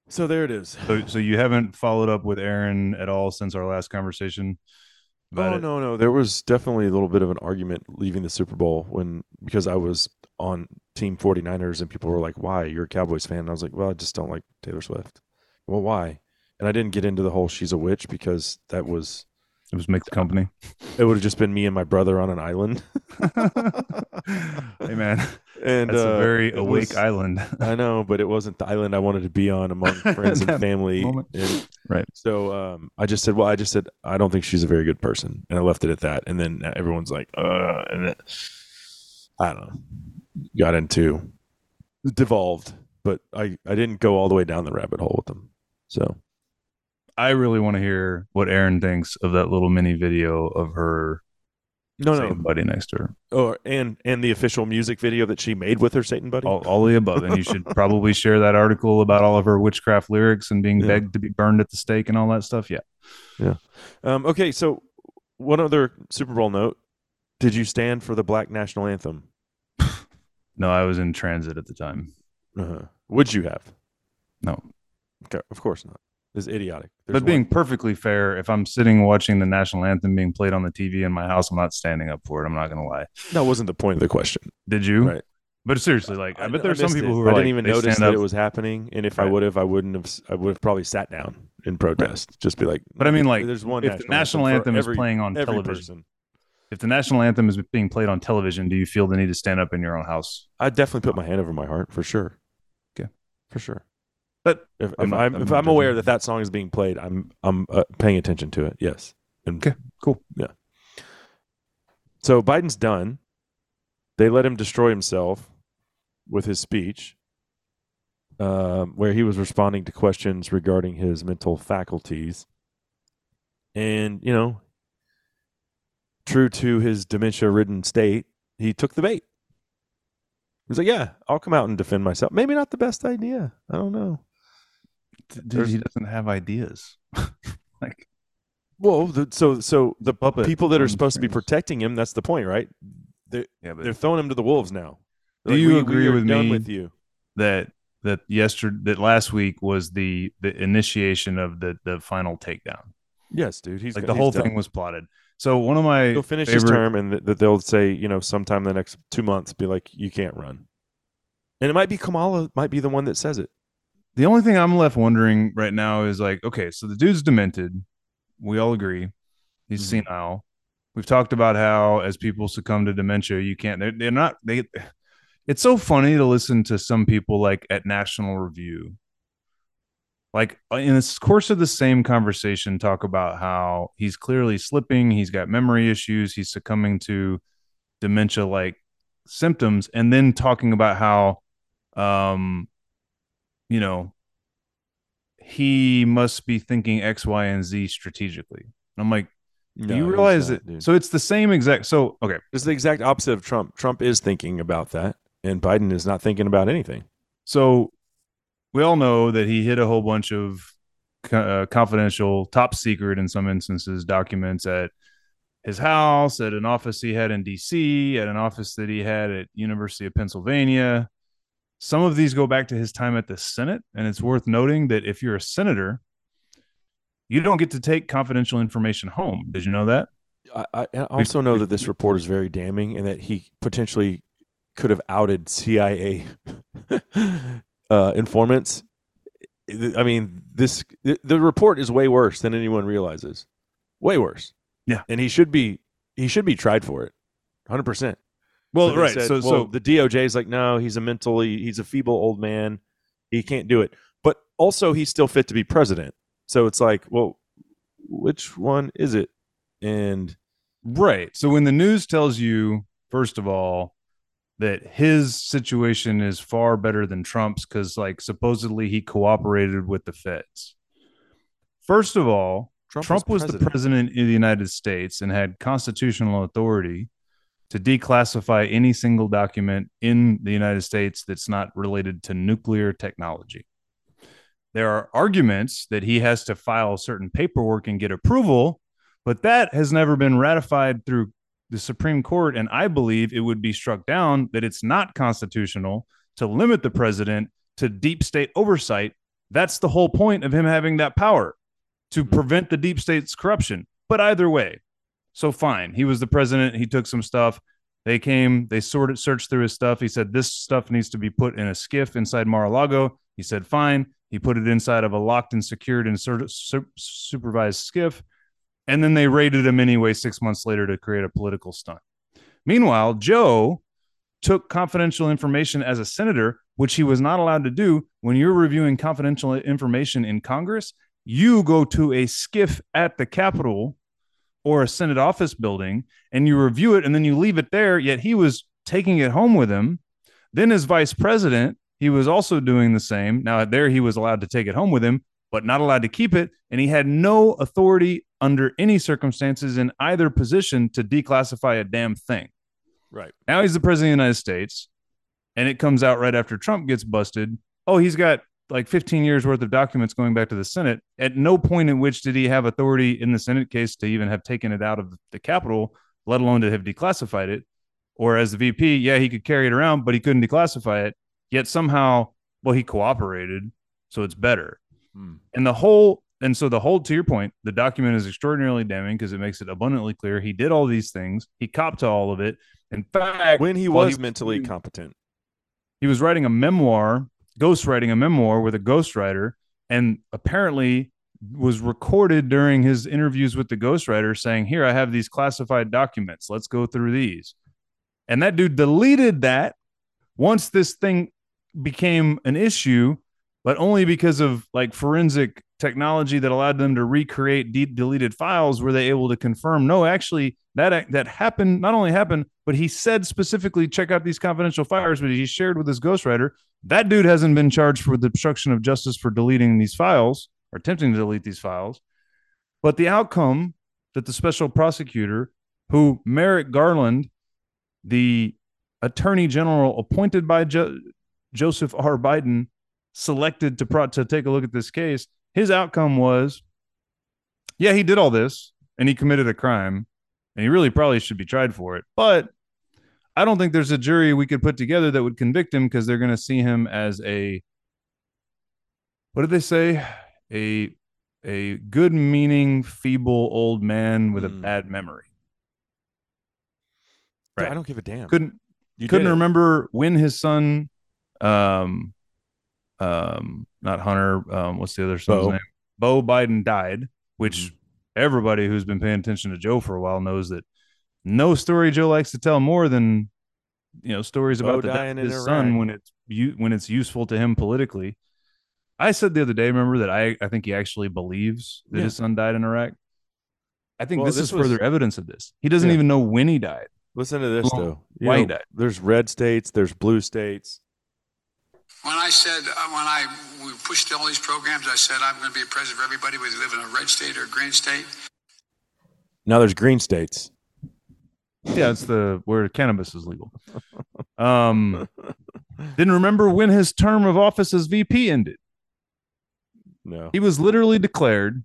So there it is. So, so you haven't followed up with Aaron at all since our last conversation about oh it? no, no. There was definitely a little bit of an argument leaving the Super Bowl when because I was on Team 49ers and people were like, "Why? You're a Cowboys fan?" And I was like, "Well, I just don't like Taylor Swift." Well, why? And I didn't get into the whole "she's a witch" because that was It was mixed company. it would have just been me and my brother on an island. [LAUGHS] hey man, And that's uh, a very awake was- island. I know, but it wasn't the island I wanted to be on among [LAUGHS] friends and family. And Right. So um, I just said, well, I just said I don't think she's a very good person, and I left it at that. And then everyone's like, uh, and then, I don't know, got into devolved, but I I didn't go all the way down the rabbit hole with them. So I really want to hear what Aaron thinks of that little mini video of her no, Satan no, buddy next to her. or and and the official music video that she made with her Satan buddy. All, all the above. And you should [LAUGHS] probably share that article about all of her witchcraft lyrics and being Yeah. begged to be burned at the stake and all that stuff. Yeah. Um, okay, so one other Super Bowl note: Did you stand for the Black National Anthem? [LAUGHS] No, I was in transit at the time. Uh-huh. Would you have? No. Okay, of course not. It's idiotic. There's but being one- perfectly fair, if I'm sitting watching the national anthem being played on the TV in my house, I'm not standing up for it. I'm not going to lie. that wasn't the point of the question. Did you? Right. But seriously, like, I, bet there's some people it. who are I like, didn't even notice that up- it was happening, and if I would have, I wouldn't have. I would have probably sat down in protest. Just be like, But I mean, like, there's one. if the national anthem for is every- playing on television, person. if the national anthem is being played on television, do you feel the need to stand up in your own house? I'd definitely put my hand over my heart for sure. Okay. for sure. But If, I'm I'm, I'm if I'm aware that that song is being played, I'm I'm uh, paying attention to it. Yes. And, Okay, cool. Yeah. So Biden's done. They let him destroy himself with his speech, um, where he was responding to questions regarding his mental faculties, and you know, true to his dementia-ridden state, he took the bait. He's like, "Yeah, I'll come out and defend myself." Maybe not the best idea. I don't know. Dude, he doesn't have ideas. [LAUGHS] like, Well, the, so so the puppet people that are supposed to be protecting him, that's the point, right? yeah, but They're throwing him to the wolves now. Do They're you "We- we agree are with done me with you? that that yesterday that last week was the the initiation of the the final takedown. Yes, dude. He's Like the whole he's thing was plotted. So one of my He'll finish favorite, his term, and th- that they'll say, you know, sometime the next two months, be like, you can't run. And it might be Kamala, might be the one that says it. The only thing I'm left wondering right now is like, okay, so the dude's demented. We all agree he's Mhm. senile. We've talked about how as people succumb to dementia, you can't. They're, they're not. They. It's so funny to listen to some people like at National Review, like uh, in the course of the same conversation, talk about how he's clearly slipping. He's got memory issues. He's succumbing to dementia-like symptoms, and then talking about how, um, you know, he must be thinking X, Y, and Z strategically. And I'm like, do No, you realize not, that? dude. So it's the same exact. So okay, It's the exact opposite of Trump. Trump is thinking about that, and Biden is not thinking about anything. so we all know that he hid a whole bunch of uh, confidential, top secret in some instances, documents at his house, at an office he had in D.C., at an office that he had at University of Pennsylvania. Some of these go back to his time at the Senate, and it's worth noting that if you're a senator, you don't get to take confidential information home. Did you know that? I, I also know that this report is very damning, and that he potentially could have outed CIA [LAUGHS] uh, informants. I mean, this the, report is way worse than anyone realizes. Way worse. Yeah. and he should be he should be tried for it, hundred percent. Well, right. said, so, well, so the DOJ is like, no, he's a mentally, he's a feeble old man. He can't do it. But also, he's still fit to be president. So it's like, well, which one is it? And Right. So when the news tells you, first of all, that his situation is far better than Trump's because, like, supposedly he cooperated with the feds. First of all, Trump, was, the president of the United States and had constitutional authority to declassify any single document in the United States that's not related to nuclear technology. There are arguments that he has to file certain paperwork and get approval, but that has never been ratified through the Supreme Court. And I believe it would be struck down that it's not constitutional to limit the president to deep state oversight. That's the whole point of him having that power to mm-hmm. prevent the deep state's corruption. But either way, so fine. He was the president. He took some stuff. They came, they sorted, searched through his stuff. He said, This stuff needs to be put in a SCIF inside Mar a Lago. He said, Fine. He put it inside of a locked and secured and sur- sur- supervised SCIF. And then they raided him anyway six months later to create a political stunt. Meanwhile, Joe took confidential information as a senator, which he was not allowed to do when you're reviewing confidential information in Congress. You go to a SCIF at the Capitol or a Senate office building and you review it and then you leave it there. Yet he was taking it home with him. Then, as vice president, he was also doing the same. Now, there he was allowed to take it home with him, but not allowed to keep it. And he had no authority under any circumstances in either position to declassify a damn thing. Right. Now he's the president of the United States, and it comes out right after Trump gets busted. Oh, he's got like 15 years worth of documents going back to the Senate. At no point in which did he have authority in the Senate case to even have taken it out of the Capitol, let alone to have declassified it. Or as the VP, yeah, he could carry it around, but he couldn't declassify it. Yet somehow, well, he cooperated, so it's better. Hmm. And the whole, and so the whole, to your point, the document is extraordinarily damning because it makes it abundantly clear he did all these things. He copped to all of it. In fact, When he was mentally competent. he was writing a memoir, ghostwriting a memoir with a ghostwriter, and apparently was recorded during his interviews with the ghostwriter saying, Here, I have these classified documents. Let's go through these. And that dude deleted that once this thing became an issue, but only because of like forensic technology that allowed them to recreate de- deleted files were they able to confirm no actually that that happened not only happened but he said specifically check out these confidential files but he shared with his ghostwriter that dude hasn't been charged for the obstruction of justice for deleting these files or attempting to delete these files but the outcome that the special prosecutor who merrick garland the attorney general appointed by jo- joseph r. Biden selected to pro- to take a look at this case his outcome was yeah he did all this and he committed a crime and he really probably should be tried for it but i don't think there's a jury we could put together that would convict him because they're going to see him as a what did they say a a good meaning feeble old man with a Hmm. bad memory Right. I don't give a damn. couldn't you couldn't remember when his son um um not hunter um what's the other son's Bo. name bo biden died which Mhm. everybody who's been paying attention to joe for a while knows that no story joe likes to tell more than you know stories Bo about the dying his son when it's you when it's useful to him politically i said the other day remember that i i think he actually believes that Yeah. his son died in iraq i think Well, this, this is was- further evidence of this he doesn't Yeah. even know when he died Listen to this Well, though. You why he know, died. There's red states. There's blue states. When I said, uh, when I we pushed all these programs, I said I'm going to be a president for everybody, whether you live in a red state or a green state. Now there's green states. Yeah, it's the where cannabis is legal. [LAUGHS] Um, didn't remember when his term of office as VP ended. No. He was literally declared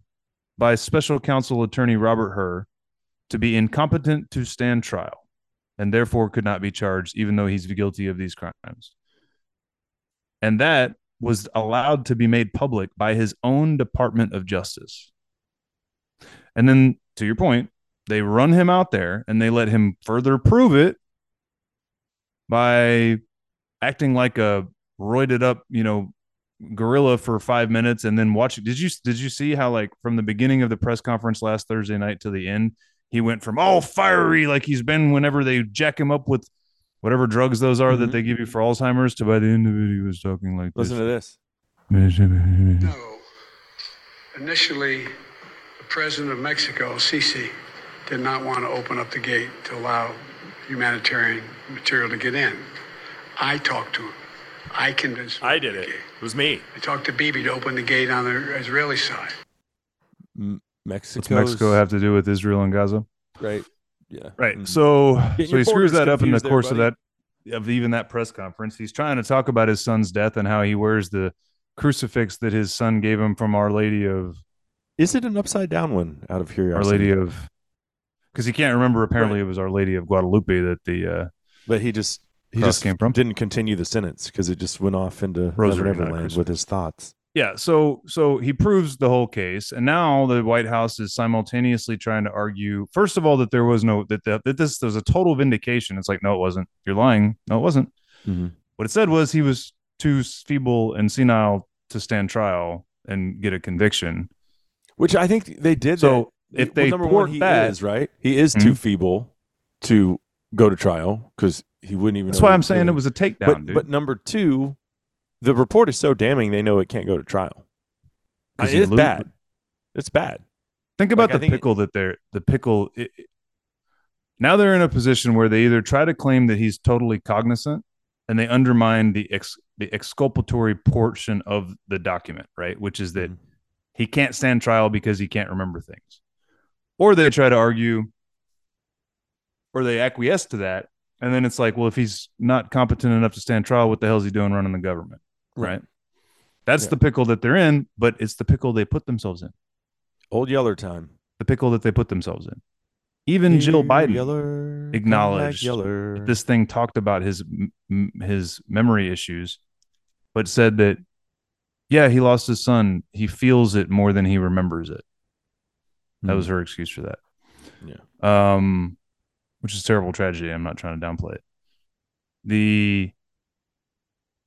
by special counsel attorney Robert Hur to be incompetent to stand trial and therefore could not be charged, even though he's guilty of these crimes. And that was allowed to be made public by his own Department of Justice. And then, to your point, they run him out there and they let him further prove it by acting like a roided up, you know, gorilla for five minutes and then watch it. Did you did you see how like from the beginning of the press conference last Thursday night to the end, he went from all fiery like he's been whenever they jack him up with whatever drugs those are that Mhm. they give you for Alzheimer's to by the end of it he was talking like this. Listen to this. this. [LAUGHS] No. Initially, the president of Mexico, Sisi, did not want to open up the gate to allow humanitarian material to get in. I talked to him. I convinced him. I did it. gate. It was me. I talked to Bibi to open the gate on the Israeli side. M- Mexico. What's Mexico have to do with Israel and Gaza? Right. Yeah. Right. Mhm. So Getting so he screws that up in the confused there, course of that of even that press conference. He's trying to talk about his son's death and how he wears the crucifix that his son gave him from Our Lady of Is it an upside down one? Out of curiosity? Our. Lady of because he can't remember apparently it was Our Lady of Guadalupe that the uh But he just he just came from. didn't continue the sentence because it just went off into Rosary, Neverland with his thoughts. Yeah, so so he proves the whole case, and now the White House is simultaneously trying to argue, first of all, that there was no that that, that this was a total vindication. It's like, no, it wasn't. You're lying. No, it wasn't. Mhm. What it said was he was too feeble and senile to stand trial and get a conviction. Which I think they did. So that. if Well, they number one, he that- is right. He is too Mhm. feeble to go to trial because he wouldn't even. That's why I'm saying it was a takedown, But dude. but number two, the report is so damning they know it can't go to trial. It he lo- bad. It's bad. Think about Like, the think it- pickle that they're the pickle. It, it- now they're in a position where they either try to claim that he's totally cognizant, and they undermine the ex, the exculpatory portion of the document, right? Which is that Mhm. he can't stand trial because he can't remember things, or they try to argue, or they acquiesce to that, and then it's like, well, if he's not competent enough to stand trial, what the hell is he doing running the government, Right. That's Yeah. the pickle that they're in, but it's the pickle they put themselves in Old Yeller time. the pickle that they put themselves in. Even Jill Biden, Yeller, acknowledged Yeller. this thing talked about his m- his memory issues, but said that yeah, he lost his son. He feels it more than he remembers it. That Hmm. was her excuse for that. Yeah. Um, which is a terrible tragedy. I'm not trying to downplay it. The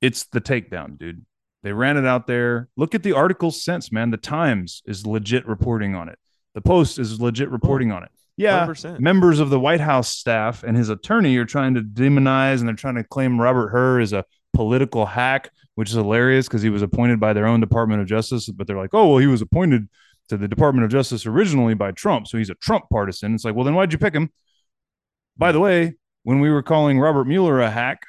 it's the takedown, dude. They ran it out there. Look at the article since, man. The Times is legit reporting on it. The Post is legit reporting on it. Yeah, 100%. members of the White House staff and his attorney are trying to demonize and they're trying to claim Robert Hur is a political hack, which is hilarious because he was appointed by their own Department of Justice. But they're like, oh, well, he was appointed to the Department of Justice originally by Trump. So he's a Trump partisan. It's like, well, then why'd you pick him? By the way, when we were calling Robert Mueller a hack,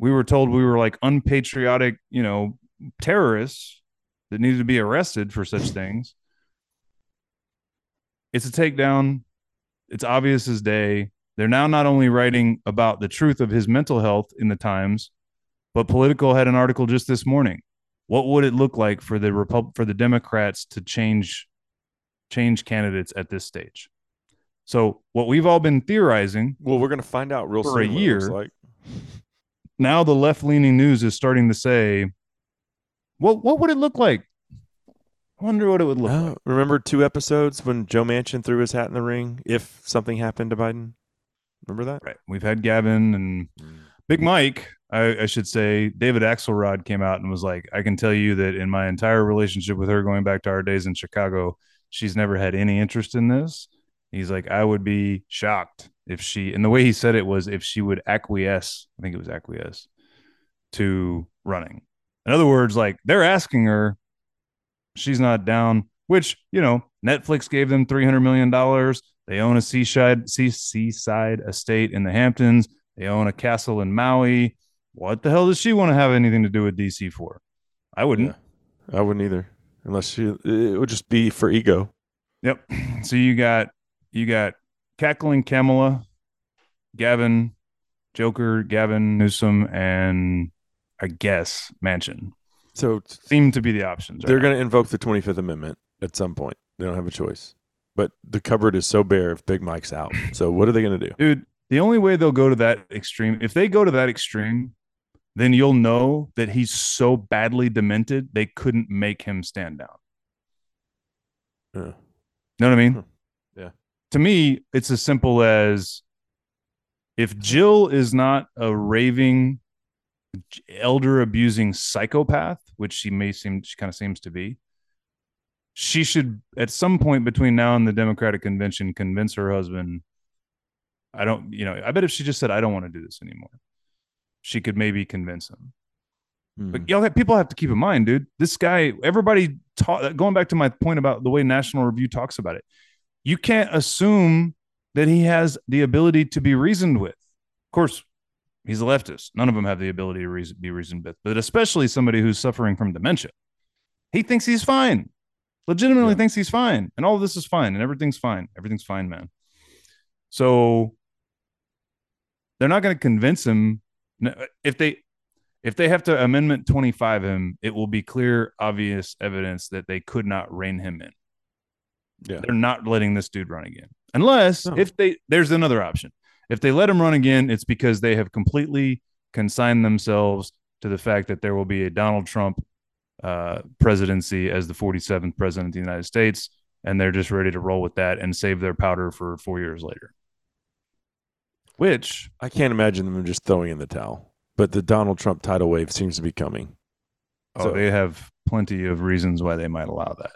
we were told we were like unpatriotic, you know, terrorists that needed to be arrested for such things. It's a takedown. It's obvious as day. They're now not only writing about the truth of his mental health in the Times, but Politico had an article just this morning. What would it look like for the Repub- for the Democrats to change change candidates at this stage? So what we've all been theorizing Well, we're gonna find out real For a soon. looks year. like. Now the left leaning news is starting to say, what what would it look like? I wonder what it would look Oh, like. remember two episodes when Joe Manchin threw his hat in the ring if something happened to Biden? Remember that? Right. We've had Gavin and mm. Big Mike, I, I should say, David Axelrod came out and was like, I can tell you that in my entire relationship with her going back to our days in Chicago, she's never had any interest in this. He's like, I would be shocked if she, and the way he said it was if she would acquiesce, I think it was acquiesce to running. In other words, like they're asking her, she's not down, which, you know, Netflix gave them $300 million. They own a seaside, sea, seaside estate in the Hamptons. They own a castle in Maui. What the hell does she want to have anything to do with DC for? I wouldn't. Yeah. I wouldn't either, unless she. It would just be for ego. Yep. [CLEARS THROAT] So you got you got cackling Kamala, Gavin, Joker, Gavin Newsom, and I guess Manchin So seem to be the options. right they're going to invoke the Twenty Fifth Amendment at some point. They don't have a choice. But the cupboard is so bare if Big Mike's out. So what are they going to do? dude. The only way they'll go to that extreme, if they go to that extreme, then you'll know that he's so badly demented they couldn't make him stand down. Yeah. Know what I mean? To me, it's as simple as if Jill is not a raving, elder abusing psychopath, which she may seem, she kind of seems to be, she should, at some point between now and the Democratic convention, convince her husband. I don't, you know, I bet if she just said, I don't want to do this anymore, she could maybe convince him. Hmm. But y'all, people have to keep in mind, dude. This guy, everybody taught. Going back to my point about the way National Review talks about it, you can't assume that he has the ability to be reasoned with. Of course, he's a leftist. None of them have the ability to reason, be reasoned with, but especially somebody who's suffering from dementia. He thinks he's fine. Legitimately Yeah. thinks he's fine, and all of this is fine, and everything's fine. Everything's fine, man. So they're not going to convince him if they if they have to amendment 25 him it will be clear obvious evidence that they could not rein him in yeah. they're not letting this dude run again unless No. if they there's another option If they let him run again, it's because they have completely consigned themselves to the fact that there will be a Donald Trump uh, presidency as the 47th president of the United States, and they're just ready to roll with that and save their powder for four years later. Which I can't imagine them just throwing in the towel. But the Donald Trump tidal wave seems to be coming. oh, So- they have plenty of reasons why they might allow that.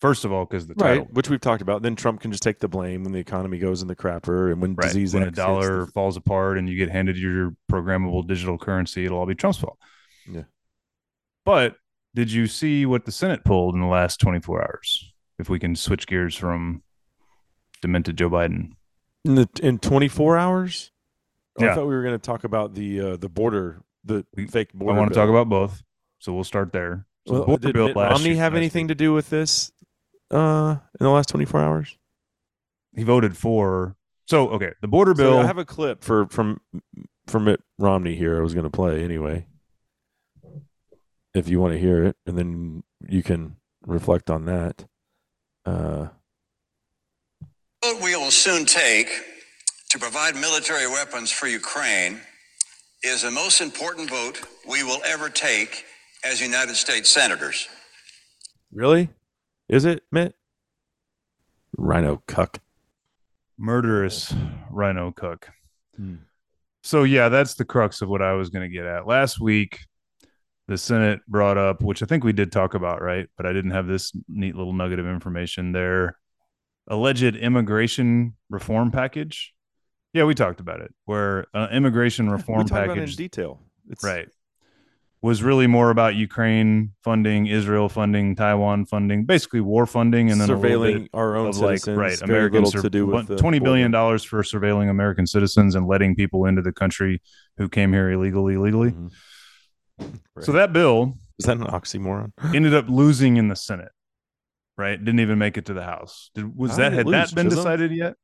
First of all, because the Right, which we've talked about. Then Trump can just take the blame when the economy goes in the crapper and when right, disease when a dollar falls apart and you get handed your programmable digital currency, it'll all be Trump's fault. Yeah. But did you see what the Senate pulled in the last 24 hours? If we can switch gears from demented Joe Biden. in, the, in 24 hours. Oh, I thought we were going to talk about the uh, the border, the We- fake border. I want to talk about both. So we'll start there. So the Well, border did bill Mitt last Romney year- have anything week, to do with this uh, in the last 24 hours? He voted for. So okay, the border So bill. I have a clip for from from Mitt Romney here. I was going to play anyway. If you want to hear it, and then you can reflect on that. Uh, vote we will soon take to provide military weapons for Ukraine is the most important vote we will ever take as United States senators. really, is it Mitt? RINO cuck. murderous RINO Cook. Hmm. So yeah, that's the crux of what I was going to get at. Last week, the Senate brought up, which I think we did talk about, right? But I didn't have this neat little nugget of information. there. alleged immigration reform package. Yeah, we talked about it. Where uh, immigration we reform talked about it in package, detail. It's, right, was really more about Ukraine funding, Israel funding, Taiwan funding, basically war funding, and then surveilling our own of like citizens. right American little to do with twenty billion dollars for surveilling American citizens and letting people into the country who came here illegally. Legally, Mhm. so that bill Is that an oxymoron? [LAUGHS] ended up losing in the Senate. Right, didn't even make it to the House. Did, was How that had lose, that been Chisholm? decided yet?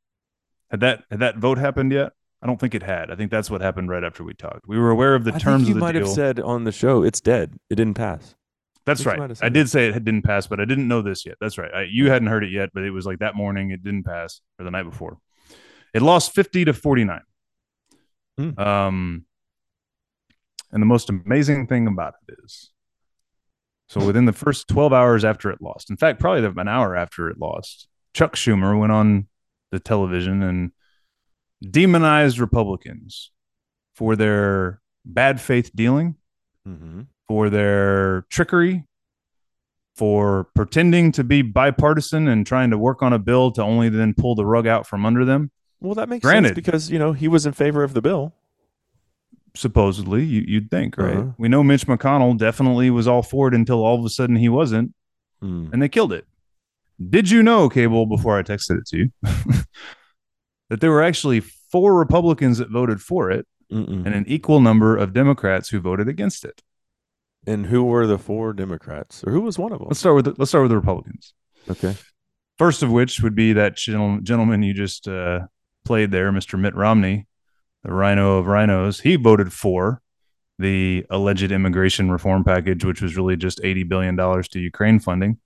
Had that had that vote happened yet? I don't think it had. I think that's what happened right after we talked. We were aware of the I terms think you of the might deal. have said on the show it's dead. It didn't pass. That's right. I did say it didn't pass, but I didn't know this yet. That's right. I, you hadn't heard it yet, but it was like that morning it didn't pass or the night before. It lost 50 to 49. Hmm. Um, and the most amazing thing about it is so within the first 12 hours after it lost, in fact, probably an hour after it lost, Chuck Schumer went on the television and demonized Republicans for their bad faith dealing Mm-hmm. for their trickery, for pretending to be bipartisan and trying to work on a bill to only then pull the rug out from under them. Well, that makes Granted. sense because you know he was in favor of the bill. Supposedly, you, you'd think, right? Uh-huh. We know Mitch McConnell definitely was all for it until all of a sudden he wasn't, Hmm. and they killed it. Did you know, Cable, before I texted it to you, [LAUGHS] that there were actually four Republicans that voted for it Mm-mm. and an equal number of Democrats who voted against it? And who were the four Democrats, or who was one of them? Let's start with the, let's start with the Republicans. Okay. First of which would be that gentleman you just uh, played there, Mr. Mitt Romney, the rhino of rhinos. He voted for the alleged immigration reform package, which was really just $80 billion to Ukraine funding.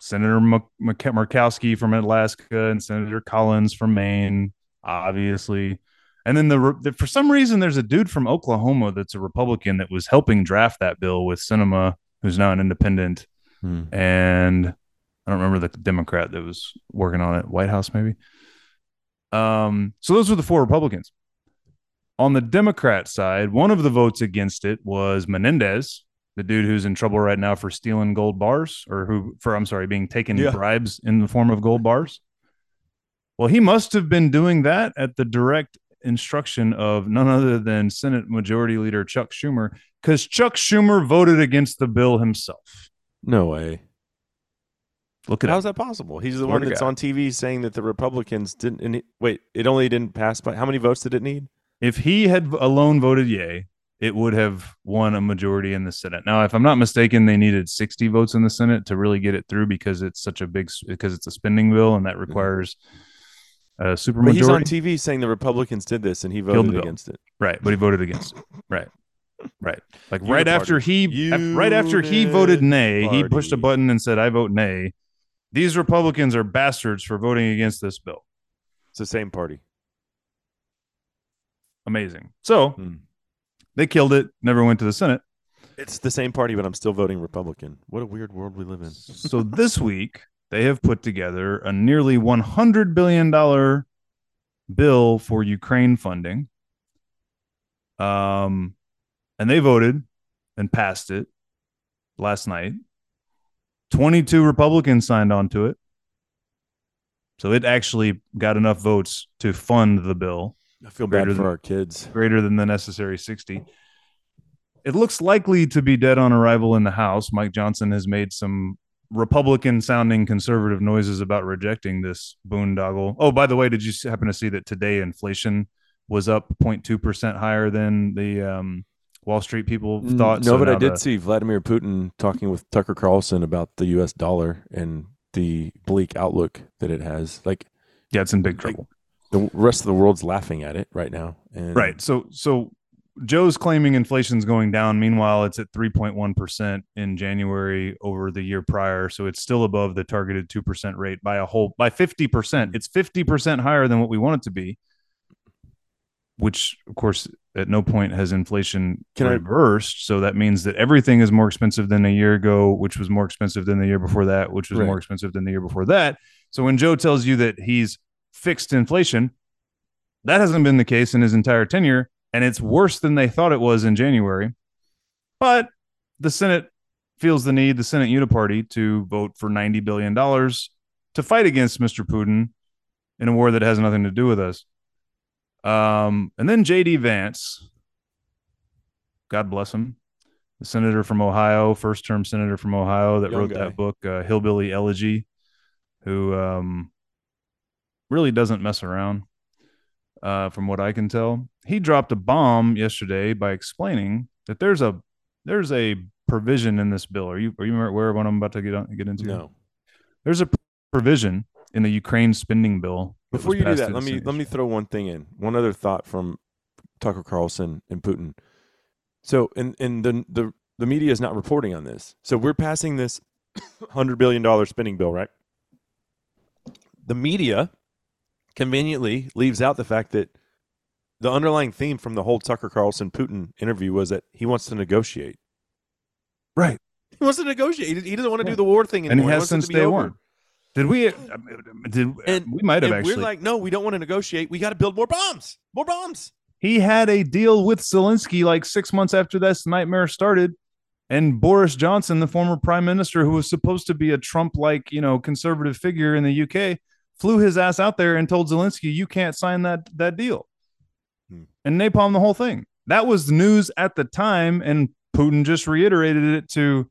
Senator M- Murkowski from Alaska and Senator Collins from Maine, obviously. And then the, the for some reason there's a dude from Oklahoma that's a Republican that was helping draft that bill with Sinema, who's now an independent Hmm. and I don't remember the Democrat that was working on it, White House maybe. Um, so those were the four Republicans. On the Democrat side, one of the votes against it was Menendez, the dude who's in trouble right now for stealing gold bars, or who for I'm sorry, being taken Yeah. bribes in the form of gold bars. Well, he must have been doing that at the direct instruction of none other than Senate Majority Leader Chuck Schumer, because Chuck Schumer voted against the bill himself. No way. Look at How's that possible? He's the one that's on TV saying that the Republicans didn't. And it, wait, it only didn't pass by how many votes did it need? if he had alone voted yay, it would have won a majority in the Senate. Now, if I'm not mistaken, they needed 60 votes in the Senate to really get it through because it's such a big because it's a spending bill and that requires a super But he's on. TV saying the Republicans did this, and he voted against it. right, but he voted against it. [LAUGHS] Right. Right. Like Uniparty. right after he right after he voted nay, he pushed a button and said I vote nay. These Republicans are bastards for voting against this bill. It's the same party. amazing. So Hmm. They killed it. Never went to the Senate. It's the same party, but I'm still voting Republican. What a weird world we live in. So this week they have put together a nearly 100 billion dollar bill for Ukraine funding. Um, and they voted and passed it last night. 22 Republicans signed on to it. So it actually got enough votes to fund the bill I feel bad for than- our kids. greater than the necessary 60. It looks likely to be dead on arrival in the House. Mike Johnson has made some Republican sounding conservative noises about rejecting this boondoggle. Oh, by the way, did you happen to see that today inflation was up 0.2% higher than the um, Wall Street people thought? Mm, no, So but I did the- see Vladimir Putin talking with Tucker Carlson about the U.S. dollar and the bleak outlook that it has. Like Yeah, it's in big like, trouble. The rest of the world's laughing at it right now. And Right. So so Joe's claiming inflation's going down. Meanwhile, it's at 3.1% in January over the year prior. So it's still above the targeted 2% rate by a whole by 50%. It's 50% higher than what we want it to be. Which of course at no point has inflation Can I- reversed. so that means that everything is more expensive than a year ago, which was more expensive than the year before that, which was Right. more expensive than the year before that. So when Joe tells you that he's fixed inflation, that hasn't been the case in his entire tenure, and it's worse than they thought it was in January. But the Senate feels the need, the Senate Uniparty, to vote for $90 billion to fight against Mr. Putin in a war that has nothing to do with us. Um, and then JD Vance, God bless him, the senator from Ohio, first term senator from Ohio that Young wrote guy. that book, uh, Hillbilly Elegy, who um, really doesn't mess around uh, from what I can tell. He dropped a bomb yesterday by explaining that there's a there's a provision in this bill. Are you are you aware of what I'm about to get on, get into? No. There's a provision in the Ukraine spending bill. Before you do that, let me Senate. let me throw one thing in. One other thought from Tucker Carlson and Putin. So, and and the the the media is not reporting on this. So we're passing this [COUGHS] hundred billion dollar spending bill, right? The media conveniently leaves out the fact that the underlying theme from the whole Tucker Carlson Putin interview was that he wants to negotiate. Right. He wants to negotiate. He doesn't want to Yeah. do the war thing and he has it since day over. one. Did we? uh, Did And- we might have actually? we're like, no, we don't want to negotiate. We got to build more bombs. More bombs. he had a deal with Zelensky like six months after this nightmare started. And Boris Johnson, the former prime minister, who was supposed to be a Trump like, you know, conservative figure in the UK, flew his ass out there and told Zelensky, you can't sign that that deal. Hmm. And napalm the whole thing. That was news at the time, and Putin just reiterated it to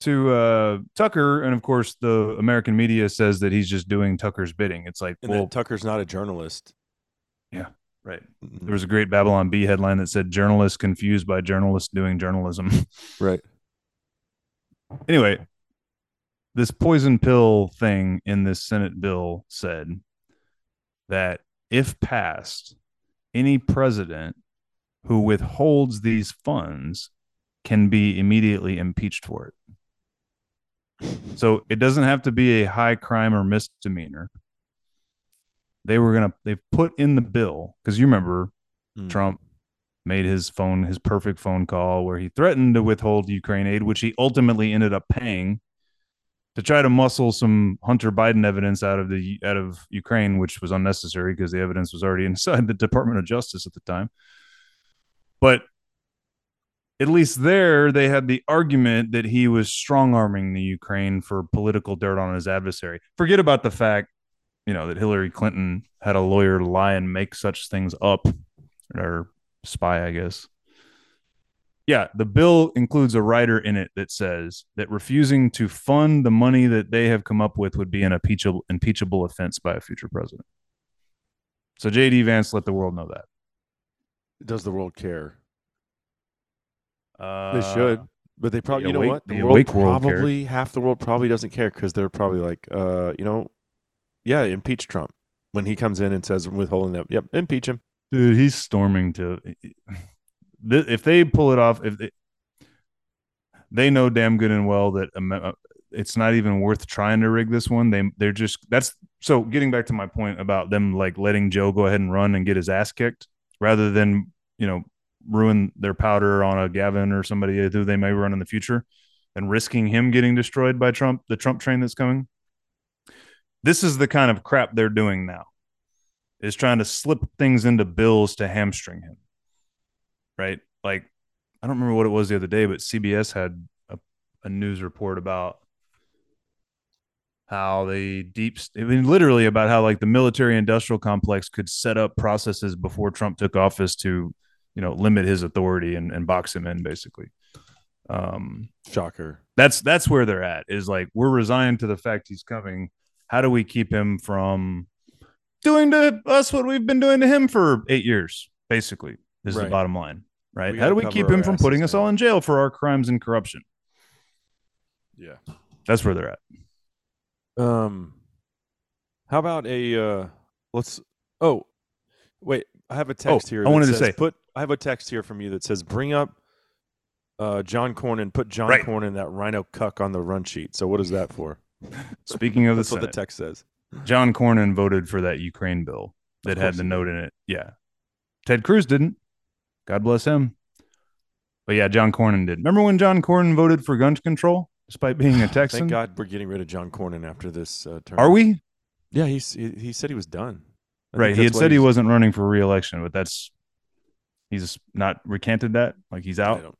to uh, Tucker. And of course, the American media says that he's just doing Tucker's bidding. It's like, And well, Tucker's not a journalist. Yeah, right. There was a great Babylon Bee headline that said journalists confused by journalists doing journalism. [LAUGHS] right. anyway, this poison pill thing in this Senate bill said that if passed, any president who withholds these funds can be immediately impeached for it. So it doesn't have to be a high crime or misdemeanor. They were going to, they put in the bill, because you remember Mm. Trump made his phone his perfect phone call where he threatened to withhold Ukraine aid, which he ultimately ended up paying to try to muscle some Hunter Biden evidence out of the out of Ukraine, which was unnecessary because the evidence was already [LAUGHS] inside the Department of Justice at the time. But at least there, they had the argument that he was strong arming the Ukraine for political dirt on his adversary. Forget about the fact, you know, that Hillary Clinton had a lawyer lie and make such things up or spy, I guess. Yeah, the bill includes a rider in it that says that refusing to fund the money that they have come up with would be an impeachable impeachable offense by a future president. So JD Vance let the world know that. Does the world care? Uh, They should, but they probably. the You know what? The, the world awake world cares. probably half the world probably doesn't care because they're probably like, uh, you know, yeah, impeach Trump when he comes in and says withholding that. Yep, impeach him. Dude, he's storming to. Th- If they pull it off, if they, they know damn good and well that um, uh, it's not even worth trying to rig this one. They they're just that's so. Getting back to my point about them like letting Joe go ahead and run and get his ass kicked, rather than you know ruin their powder on a Gavin or somebody who they may run in the future, and risking him getting destroyed by Trump, the Trump train that's coming. This is the kind of crap they're doing now. Is trying to slip things into bills to hamstring him. Right? Like I don't remember what it was the other day, but CBS had a, a news report about how the deep i mean literally about how like the military industrial complex could set up processes before trump took office to you know limit his authority and, and box him in basically um Shocker. that's that's where they're at is like we're resigned to the fact he's coming how do we keep him from doing to us what we've been doing to him for eight years basically is the bottom line right We how do we keep him from putting us all in jail for our crimes and corruption Yeah. that's where they're at Um, how about a uh? Let's. Oh, wait. I have a text Oh, here. I that wanted to say- put. I have a text here from you that says bring up. Uh, John Cornyn. Put John Right. Cornyn that RINO cuck on the run sheet. So what is that for? speaking of the That's what the text says. John Cornyn voted for that Ukraine bill that had the note in it. Yeah. Ted Cruz didn't. God bless him. But yeah, John Cornyn did. Remember when John Cornyn voted for gun control despite being a [SIGHS] Texan? Thank God we're getting rid of John Cornyn after this uh, term. Are we? Yeah, he's, he he said he was done. I Right. He had said he wasn't running for re-election, but that's he's not recanted that. Like he's I out. don't-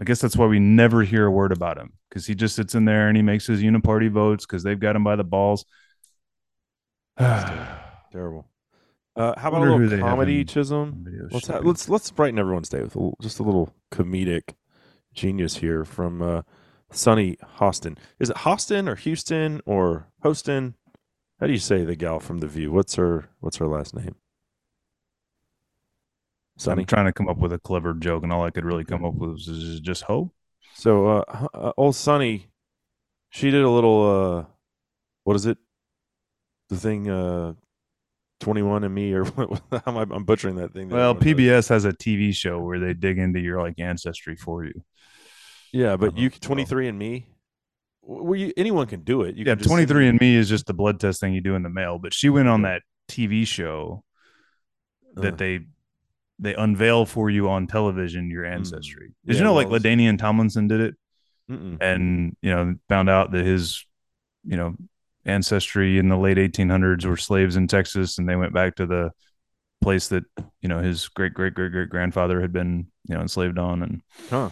I guess that's why we never hear a word about him because he just sits in there and he makes his uniparty votes because they've got him by the balls. [SIGHS] Terrible. Uh, how about a little comedy, Chisholm? Let's ha- let's let's brighten everyone's day with a little, just a little comedic genius here from uh, Sunny Hostin. Is it Hostin or Houston or Hostin? How do you say the gal from The View? What's her What's her last name? Sunny. I'm trying to come up with a clever joke, and all I could really come up with was just hope. So uh, uh, old Sunny, she did a little uh, what is it? The thing uh, Twenty One and Me or [LAUGHS] how am I, I'm butchering that thing. that Well. PBS has a TV show where they dig into your like ancestry for you. Yeah, but you 23 and Me, where you anyone can do it. You yeah, can just send 23 and Me is just the blood test thing you do in the mail, but she went on that TV show that Uh. they they unveil for you on television your ancestry. Did Yeah, you know like well, LaDainian Tomlinson did it Mm-mm. and you know found out that his you know ancestry in the late 1800s were slaves in Texas and they went back to the place that you know his great great great great grandfather had been you know enslaved on and Huh.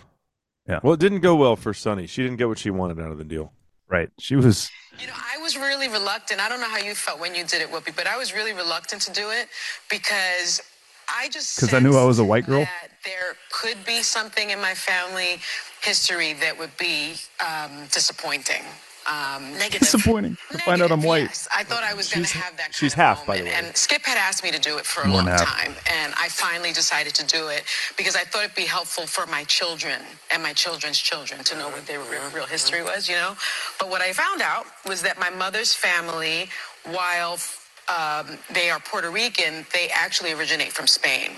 Yeah. Well, it didn't go well for Sunny. She didn't get what she wanted out of the deal. right she was You know, I was really reluctant. I don't know how you felt when you did it, Whoopi, but I was really reluctant to do it because I just because I knew I was a white girl? That there could be something in my family history that would be um, disappointing. Um, negative. disappointing to find out I'm white. Yes, I thought I was going to have that. Kind she's of half, by the way. And Skip had asked me to do it for a More long than half. time, and I finally decided to do it because I thought it'd be helpful for my children and my children's children to know what their real, real history was. You know, but what I found out was that my mother's family, while um, they are Puerto Rican, they actually originate from Spain.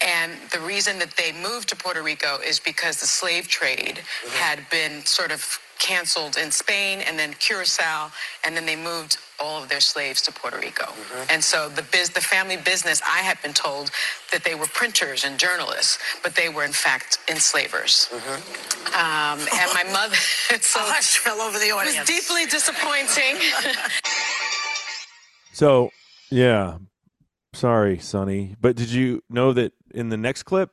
And the reason that they moved to Puerto Rico is because the slave trade mm-hmm. had been sort of canceled in Spain and then Curacao, and then they moved all of their slaves to Puerto Rico. Mm-hmm. And so the biz, the family business, I had been told that they were printers and journalists, but they were in fact enslavers. Mm-hmm. Um, and my mother, [LAUGHS] so A hush fell over the audience. it was deeply disappointing. So, yeah. Sorry, Sunny. But did you know that in the next clip,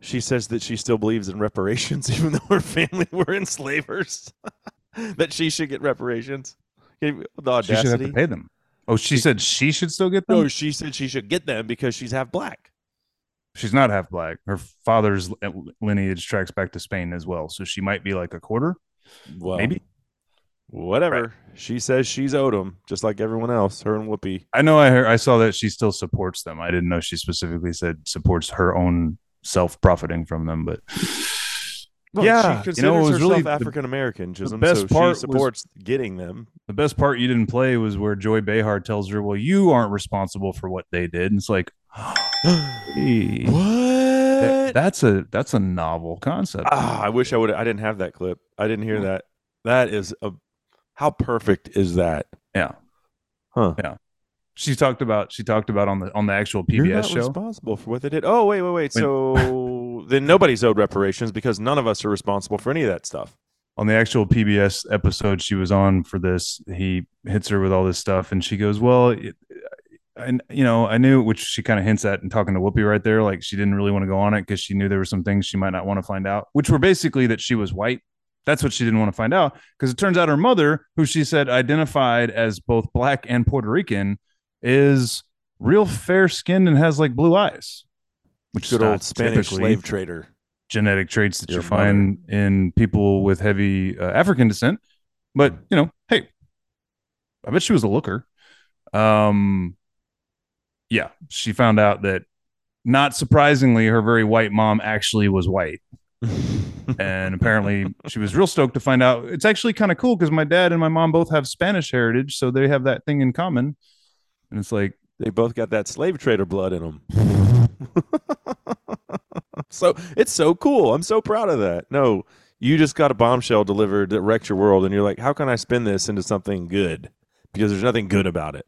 she says that she still believes in reparations, [LAUGHS] even though her family [LAUGHS] were enslavers? [LAUGHS] that she should get reparations? Okay, The She should have to pay them. Oh, she said she should still get them. No, she said she should get them because she's half black. She's not half black. Her father's lineage tracks back to Spain as well, so she might be like a quarter. Well, Maybe. Whatever. She says she's owed them, just like everyone else, her and Whoopi. I know. I heard. I saw that she still supports them. I didn't know she specifically said supports her own self profiting from them, but Well, Yeah, she you know, considers it was herself really the- African American. Chisholm, best so part she was- supports getting them. the best part you didn't play was where Joy Behar tells her, "Well, you aren't responsible for what they did." And it's like, [GASPS] hey, [GASPS] that- What? that's a that's a novel concept. Ah, I wish I would. I didn't have that clip. I didn't hear that. That is a. How perfect is that? Yeah. Huh. Yeah. She talked about she talked about on the on the actual You're PBS not show. responsible for what they did. Oh wait, wait, wait. When- So then nobody's owed reparations because none of us are responsible for any of that stuff. on the actual PBS episode she was on for this, he hits her with all this stuff, and she goes, "Well, it, I, you know, I knew," which she kind of hints at and talking to Whoopi right there, like she didn't really want to go on it because she knew there were some things she might not want to find out, which were basically that she was white. That's what she didn't want to find out because it turns out her mother, who she said identified as both black and Puerto Rican, is real fair skinned and has like blue eyes, which is Good old Spanish slave trader. genetic traits that Your you find in people with heavy uh, African descent. But you know, hey, I bet she was a looker. Um, yeah, she found out that, not surprisingly, her very white mom actually was white, and apparently she was real stoked to find out. It's actually kind of cool because my dad and my mom both have Spanish heritage, so they have that thing in common. And it's like, They both got that slave trader blood in them. [LAUGHS] so it's so cool. I'm so proud of that. No, you just got a bombshell delivered that wrecked your world, and you're like, how can I spin this into something good? Because there's nothing good about it.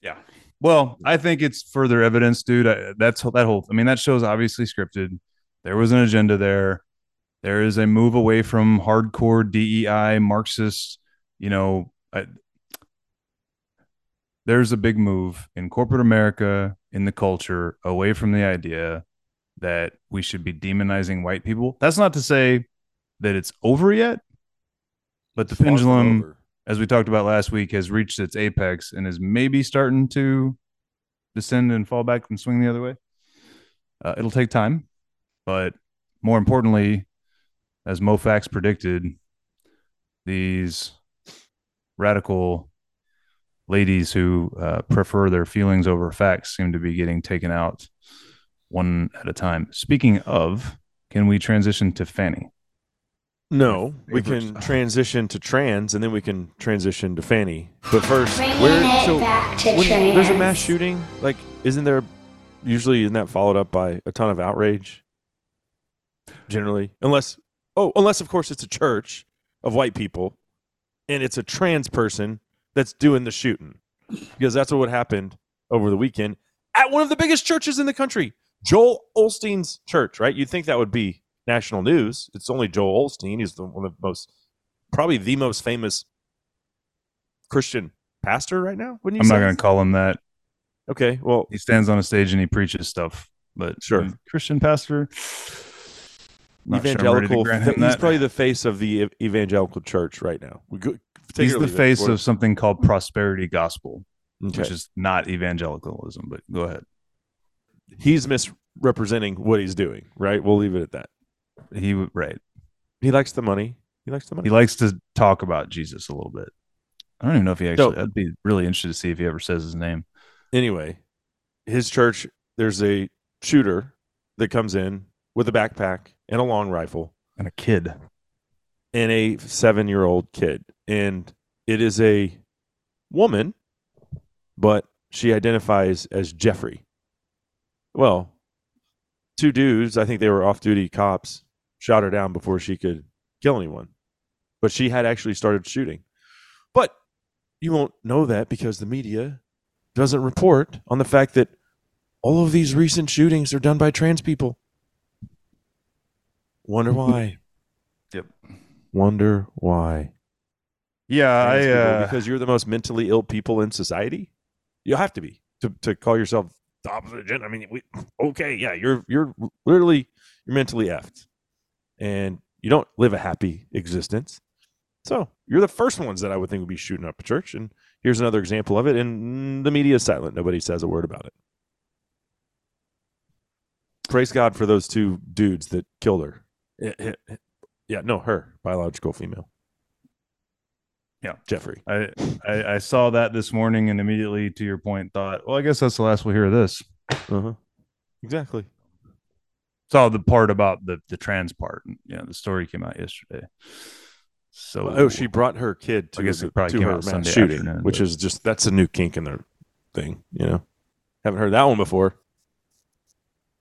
Yeah. Well, I think it's further evidence, dude. I, that's that whole. I mean, that show's obviously scripted. There was an agenda there. There is a move away from hardcore DEI Marxist. You know, I, there's a big move in corporate America in the culture away from the idea that we should be demonizing white people. That's not to say that it's over yet, but the from pendulum as we talked about last week, has reached its apex and is maybe starting to descend and fall back and swing the other way. Uh, it'll take time, but more importantly, as Mofax predicted, these radical ladies who uh, prefer their feelings over facts seem to be getting taken out one at a time. Speaking of, can we transition to Fani? No, we can transition to trans, and then we can transition to Fani. But first, where so when there's a mass shooting, like isn't there usually isn't that followed up by a ton of outrage? Generally, unless oh, unless of course it's a church of white people, and it's a trans person that's doing the shooting, because that's what happened over the weekend at one of the biggest churches in the country, Joel Osteen's church. Right? You'd think that would be national news. It's only Joel Olstein. He's the one of the most, probably the most famous Christian pastor right now. Wouldn't you I'm say? not going to call him that. Okay, well, he stands on a stage and he preaches stuff. But Sure. Christian pastor, not sure I'm ready to evangelical. grant him he's that. probably the face of the evangelical church right now. We go, He's the face what- of something called prosperity gospel, Okay. which is not evangelicalism. But go ahead. he's misrepresenting what he's doing. Right, we'll leave it at that. He w- right. He likes the money. He likes the money. He likes to talk about Jesus a little bit. I don't even know if he actually. No. I'd be really interested to see if he ever says his name. anyway, his church. There's a shooter that comes in with a backpack and a long rifle And a kid. and a seven year old kid. And it is a woman, but she identifies as Jeffrey. Well, two dudes, I think they were off duty cops, shot her down before she could kill anyone. But she had actually started shooting. But you won't know that because the media doesn't report on the fact that all of these recent shootings are done by trans people. Wonder why. [LAUGHS] Yep. Wonder why. Yeah, I uh, because you're the most mentally ill people in society. You have to be to, to call yourself the opposite gender. I mean, we, okay, yeah, you're you're literally you're mentally effed, and you don't live a happy existence. So you're the first ones that I would think would be shooting up a church. And here's another example of it. And the media is silent. Nobody says a word about it. Praise God for those two dudes that killed her. Eh, eh, eh. Yeah, no, her biological female. Yeah. Jeffrey. I, I I saw that this morning and immediately, to your point, thought, well, I guess that's the last we'll hear of this. Uh-huh. Exactly. Saw the part about the the trans part. And, You know, the story came out yesterday. So Oh, she brought her kid to, the- to came her out mass Sunday shooting, afternoon, which but- is just that's a new kink in their thing. You know, haven't heard that one before.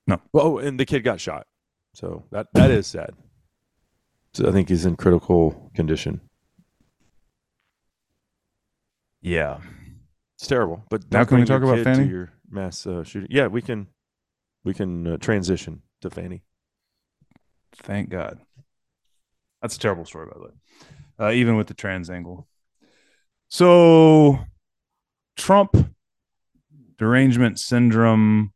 No. Well, oh, and the kid got shot, so that that is sad. So I think he's in critical condition. yeah. It's terrible. But Now can we talk about kid Fani? your mass uh, shooting. Yeah, we can. We can uh, transition to Fani. Thank God. That's a terrible story, by the way. Uh, even with the trans angle. So, Trump derangement syndrome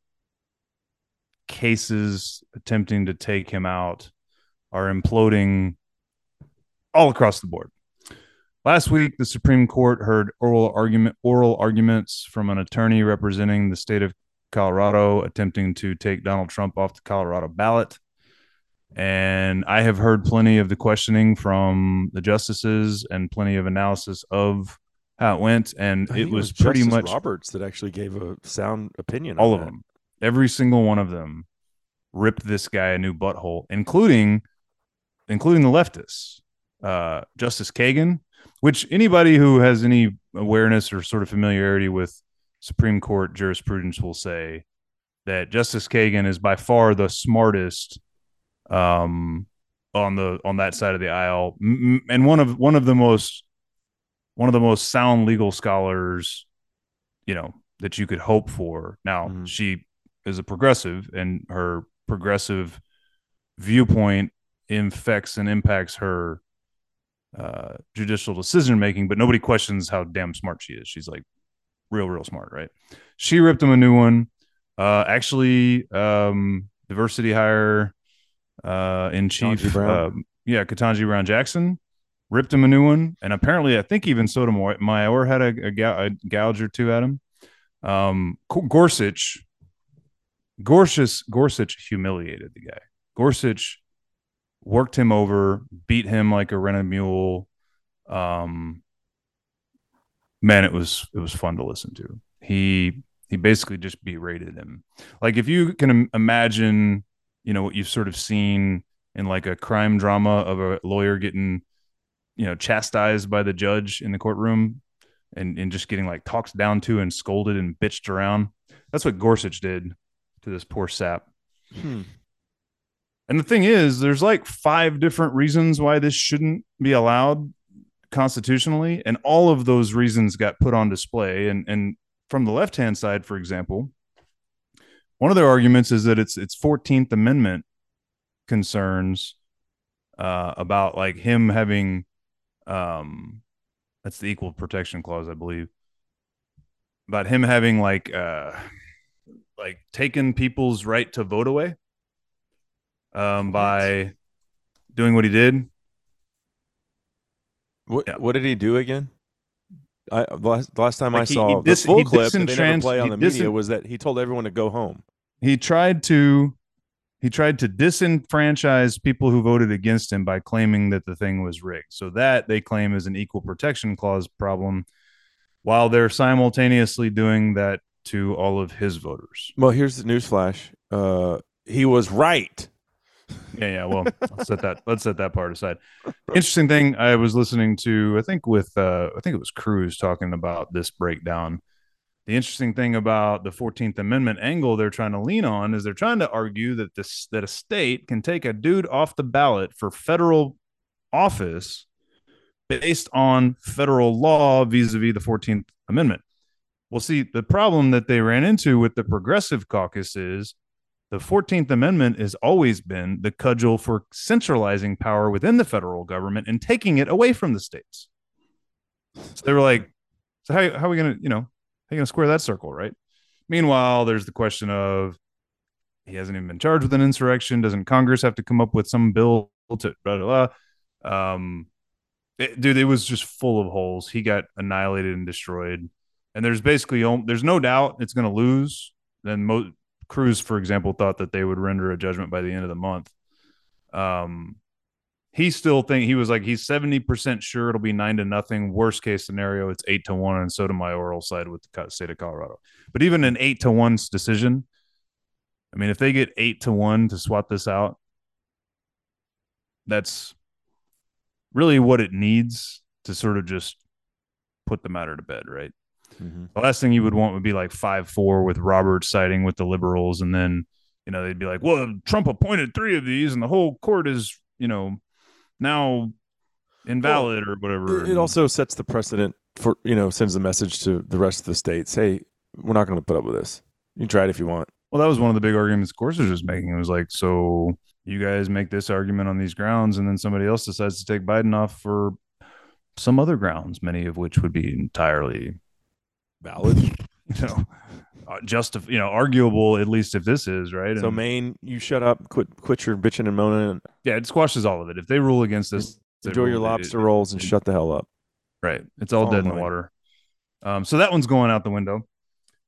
cases attempting to take him out are imploding all across the board. Last week, the Supreme Court heard oral argument oral arguments from an attorney representing the state of Colorado attempting to take Donald Trump off the Colorado ballot. And I have heard plenty of the questioning from the justices and plenty of analysis of how it went. And I it was, pretty Justice much Roberts that actually gave a sound opinion. all of that. them. Every single one of them ripped this guy a new butthole, including including the leftists. Uh, Justice Kagan, which anybody who has any awareness or sort of familiarity with Supreme Court jurisprudence will say that Justice Kagan is by far the smartest um, on the on that side of the aisle, M- and one of one of the most one of the most sound legal scholars, you know, that you could hope for. Now Mhm. she is a progressive, and her progressive viewpoint infects and impacts her uh, judicial decision making, but nobody questions how damn smart she is. She's like real, real smart, right? She ripped him a new one. Uh, actually, um, diversity hire uh, in chief, um, yeah, Ketanji Brown Jackson ripped him a new one, and apparently, I think even Sotomayor had a, a, gou- a gouge or two at him. Um, Gorsuch, Gorsuch, Gorsuch humiliated the guy. Gorsuch worked him over, beat him like a rented mule. Um, man, it was it was fun to listen to. He he basically just berated him. Like if you can im- imagine, you know, what you've sort of seen in like a crime drama of a lawyer getting, you know, chastised by the judge in the courtroom and, and just getting like talked down to and scolded and bitched around. That's what Gorsuch did to this poor sap. Hmm. And the thing is, there's like five different reasons why this shouldn't be allowed constitutionally, and all of those reasons got put on display. And and from the left hand side, for example, one of their arguments is that it's it's Fourteenth Amendment concerns uh, about like him having um that's the equal protection clause, I believe, about him having like uh like taken people's right to vote away um by doing what he did. What Yeah. What did he do again? I last, last time I he- saw he dis- the full clip that they never play on the media was that he told everyone to go home. He tried to he tried to disenfranchise people who voted against him by claiming that the thing was rigged. So that they claim is an equal protection clause problem while they're simultaneously doing that to all of his voters. Well, here's the newsflash. Uh, he was right. Yeah, yeah. Well, [LAUGHS] let's set that let's set that part aside. Interesting thing, I was listening to, I think with uh I think it was Cruz talking about this breakdown. The interesting thing about the 14th Amendment angle they're trying to lean on is they're trying to argue that this that a state can take a dude off the ballot for federal office based on federal law vis-a-vis the 14th Amendment. Well, see, the problem that they ran into with the progressive caucus is the 14th Amendment has always been the cudgel for centralizing power within the federal government and taking it away from the states. So they were like, so how, how are we going to, you know, how are you going to square that circle, right? Meanwhile, there's the question of he hasn't even been charged with an insurrection. Doesn't Congress have to come up with some bill to blah, blah, blah. Um, it- dude, it was just full of holes. He got annihilated and destroyed. And there's basically, there's no doubt it's going to lose. Then mo- Cruz, for example, thought that they would render a judgment by the end of the month. Um, he still think he was like he's seventy percent sure it'll be nine to nothing. Worst case scenario, it's eight to one, and Sotomayor'll side with the state of Colorado. But even an eight to one decision, I mean, if they get eight to one to swat this out, that's really what it needs to sort of just put the matter to bed, right? Mhm. The last thing you would want would be like five four with Roberts siding with the liberals, and then you know they'd be like, "Well, Trump appointed three of these, and the whole court is you know now invalid or whatever." It, it also sets the precedent for you know sends a message to the rest of the states. Hey, we're not going to put up with this. You can try it if you want. Well, that was one of the big arguments Gorsuch was making. It was like, so you guys make this argument on these grounds, and then somebody else decides to take Biden off for some other grounds, many of which would be entirely Valid. [LAUGHS] you know, uh, just you know, arguable at least if this is right. So And, Maine, you shut up, quit quit your bitching and moaning, and yeah, it squashes all of it. If they rule against this, enjoy your lobster it- rolls and it- shut the hell up. Right, it's all dead in the water. Um, so that one's going out the window.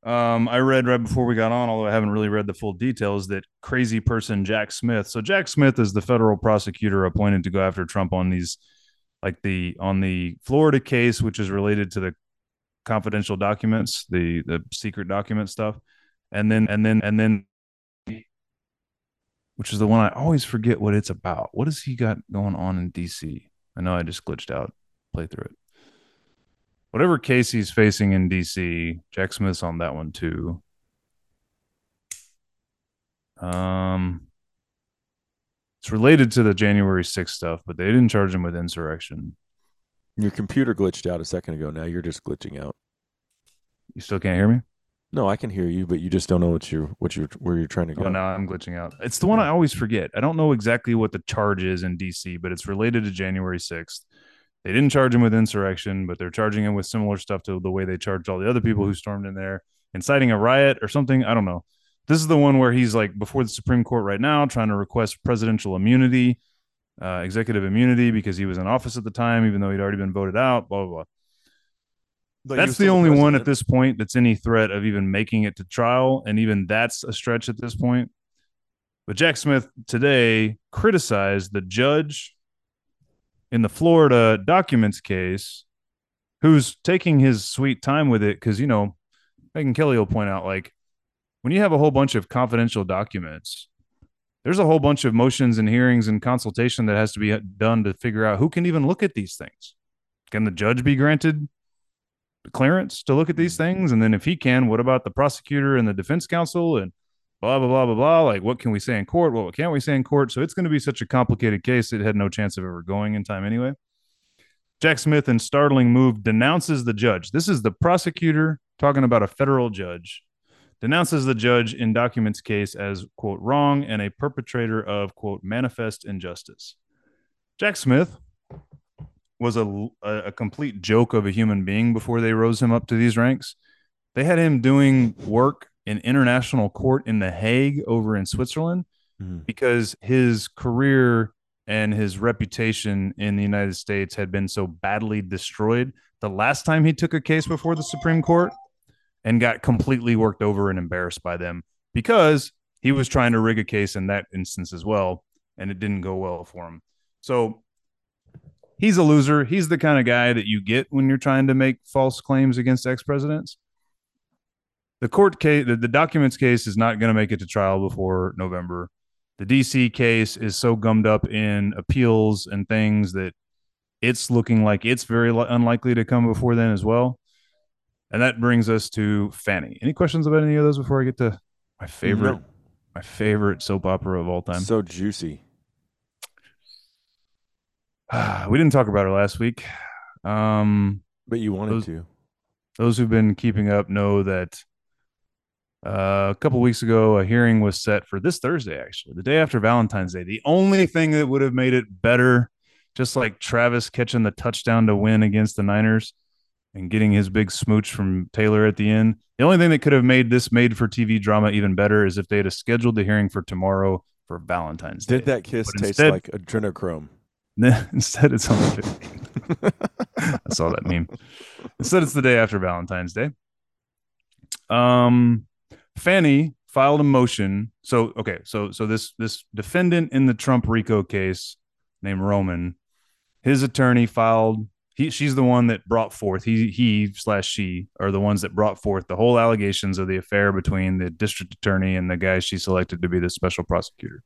Um, I read right before we got on, although I haven't really read the full details, that crazy person Jack Smith. So Jack Smith is the federal prosecutor appointed to go after Trump on these, like the on the Florida case, which is related to the confidential documents, the the secret document stuff, and then and then and then, which is the one I always forget what it's about. What has he got going on in D.C.? I know I just glitched out. Play through it whatever case he's facing in DC, Jack Smith's on that one too. Um, it's related to the January 6th stuff, but they didn't charge him with insurrection. Your computer glitched out a second ago. Now you're just glitching out. You still can't hear me? No, I can hear you, but you just don't know what you're what you're where you're trying to go. Oh, now I'm glitching out. It's the one I always forget. I don't know exactly what the charge is in DC, but it's related to January 6th. They didn't charge him with insurrection, but they're charging him with similar stuff to the way they charged all the other people who stormed in there, inciting a riot or something. I don't know. This is the one where he's like before the Supreme Court right now, trying to request presidential immunity, uh, executive immunity, because he was in office at the time, even though he'd already been voted out. Blah blah blah. But That's the only one at this point that's any threat of even making it to trial, and even that's a stretch at this point. But Jack Smith today criticized the judge in the Florida documents case, who's taking his sweet time with it because you know Megyn Kelly will point out like when you have a whole bunch of confidential documents, there's a whole bunch of motions and hearings and consultation that has to be done to figure out who can even look at these things. Can the judge be granted clearance to look at these mm-hmm. things? And then if he can, what about the prosecutor and the defense counsel and blah blah blah blah blah? Like what can we say in court? What can't we say in court? So it's going to be such a complicated case. It had no chance of ever going in time anyway. Jack Smith, in startling move, denounces the judge. This is the prosecutor talking about a federal judge. Denounces the judge in documents case as quote wrong and a perpetrator of quote manifest injustice. Jack Smith was a, a, complete joke of a human being before they rose him up to these ranks. They had him doing work in international court in The Hague over in Switzerland Mhm. because his career and his reputation in the United States had been so badly destroyed. The last time he took a case before the Supreme Court and got completely worked over and embarrassed by them because he was trying to rig a case in that instance as well, and it didn't go well for him. So he's a loser. He's the kind of guy that you get when you're trying to make false claims against ex presidents. The court case, the, the documents case is not going to make it to trial before November. The DC case is so gummed up in appeals and things that it's looking like it's very li- unlikely to come before then as well. And that brings us to Fani. Any questions about any of those before I get to my favorite, No. my favorite soap opera of all time? So juicy. [SIGHS] we didn't talk about her last week. Um, But you wanted Those- to. those who've been keeping up know that uh, a couple weeks ago, a hearing was set for this Thursday, actually, the day after Valentine's Day. The only thing that would have made it better, just like Travis catching the touchdown to win against the Niners and getting his big smooch from Taylor at the end. The only thing that could have made this made for TV drama even better is if they had scheduled the hearing for tomorrow for Valentine's Day. Did that kiss But taste instead- like adrenochrome? [LAUGHS] Instead, it's on the 15th. [LAUGHS] I saw that meme. Instead, it's the day after Valentine's Day. Um, Fani filed a motion. So, okay, so so this this defendant in the Trump RICO case named Roman, his attorney filed. He she's the one that brought forth. He he slash she are the ones that brought forth the whole allegations of the affair between the district attorney and the guy she selected to be the special prosecutor.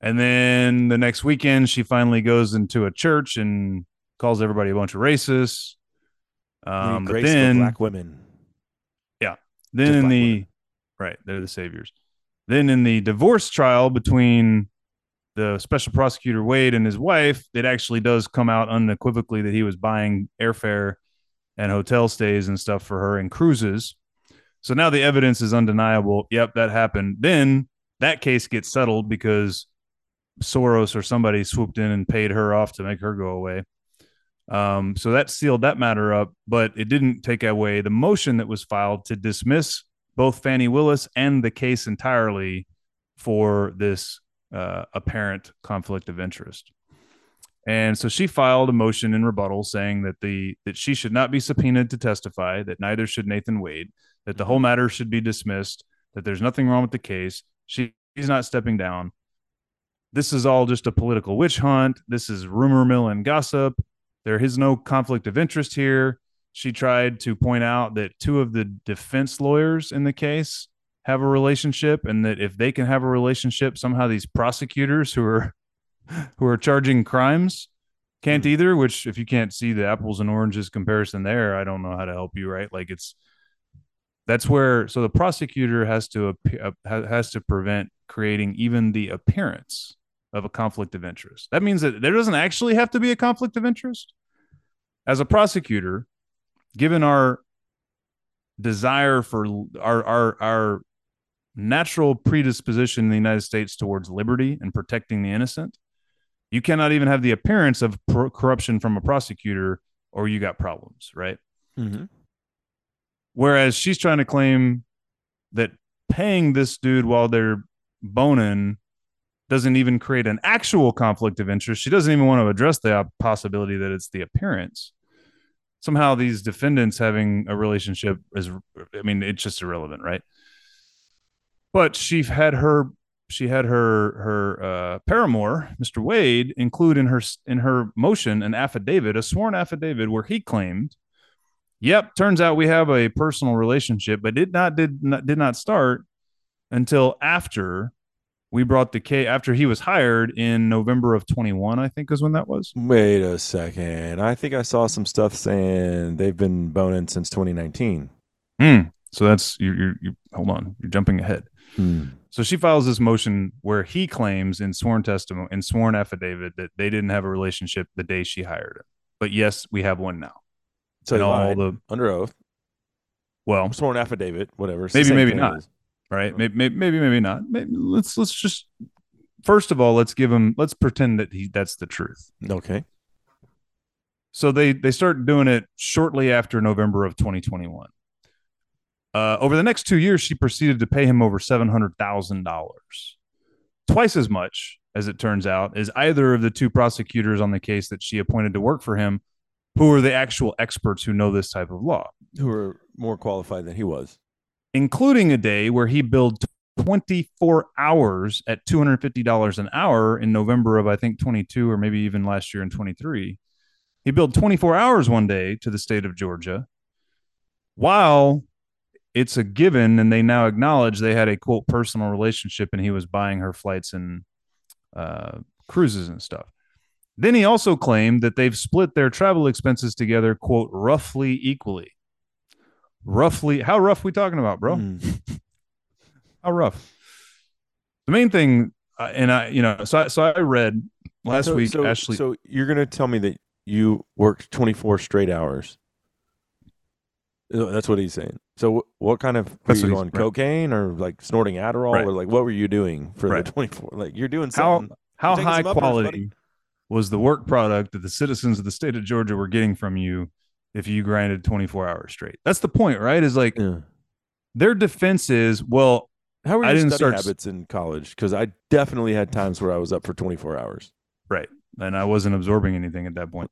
And then the next weekend, she finally goes into a church and calls everybody a bunch of racists. Um, but then, black women. Yeah. Then in the women. right, they're the saviors. Then in the divorce trial between the special prosecutor Wade and his wife, it actually does come out unequivocally that he was buying airfare and hotel stays and stuff for her and cruises. So now the evidence is undeniable. Yep, that happened. Then that case gets settled because Soros or somebody swooped in and paid her off to make her go away. Um, so that sealed that matter up, but it didn't take away the motion that was filed to dismiss both Fani Willis and the case entirely for this uh, apparent conflict of interest. And so she filed a motion in rebuttal saying that the that she should not be subpoenaed to testify, that neither should Nathan Wade, that the whole matter should be dismissed, that there's nothing wrong with the case. She, she's not stepping down. This is all just a political witch hunt. This is rumor mill and gossip. There is no conflict of interest here. She tried to point out that two of the defense lawyers in the case have a relationship and that if they can have a relationship, somehow these prosecutors who are [LAUGHS] who are charging crimes can't either, which if you can't see the apples and oranges comparison there, I don't know how to help you, right? Like it's that's where so the prosecutor has to uh, has to prevent creating even the appearance of a conflict of interest. That means that there doesn't actually have to be a conflict of interest. As a prosecutor, given our desire for our our our natural predisposition in the United States towards liberty and protecting the innocent, you cannot even have the appearance of pro- corruption from a prosecutor or you got problems, right? Mm-hmm. Whereas she's trying to claim that paying this dude while they're boning doesn't even create an actual conflict of interest. She doesn't even want to address the possibility that it's the appearance. Somehow, these defendants having a relationship is, I mean, it's just irrelevant, right? But she had her, she had her her uh, paramour, Mr. Wade, include in her in her motion an affidavit, a sworn affidavit, where he claimed, "Yep, turns out we have a personal relationship, but it not did not did not start until after we brought the case after he was hired in November of 21, I think is when that was. Wait a second. I think I saw some stuff saying they've been boning since 2019. Hmm. So that's you. You you hold on. You're jumping ahead. Hmm. So she files this motion where he claims in sworn testimony in sworn affidavit that they didn't have a relationship the day she hired him. But yes, we have one now. So And all all the under oath, well, sworn affidavit, whatever. It's Maybe, maybe not. as- right? Maybe, maybe, maybe, maybe not. Maybe, let's let's just first of all, let's give him. Let's pretend that he that's the truth. Okay. So they they start doing it shortly after November of 2021. Uh, over the next two years, she proceeded to pay him over seven hundred thousand dollars, twice as much as it turns out as either of the two prosecutors on the case that she appointed to work for him, who are the actual experts who know this type of law, Who are more qualified than he was. including a day where he billed 24 hours at $250 an hour in November of I think 22 or maybe even last year in 23. He billed 24 hours one day to the state of Georgia while it's a given and they now acknowledge they had a quote personal relationship and he was buying her flights and uh, cruises and stuff. Then he also claimed that they've split their travel expenses together quote roughly equally. Roughly, how rough we talking about, bro? Hmm. [LAUGHS] How rough? The main thing, uh, and I, you know, so I, so I read last so, week. so, Ashley, So you're gonna tell me that you worked 24 straight hours? That's what he's saying. So what kind of were That's you what he's- on right. cocaine or like snorting Adderall Right. or like what were you doing for Right. the 24? Like you're doing how something. how taking high quality was the work product that the citizens of the state of Georgia were getting from you if you grinded 24 hours straight? That's the point, right? Is like Yeah. their defense is, well, How were I your didn't study start- habits in college? Because I definitely had times where I was up for 24 hours. Right. And I wasn't absorbing anything at that point.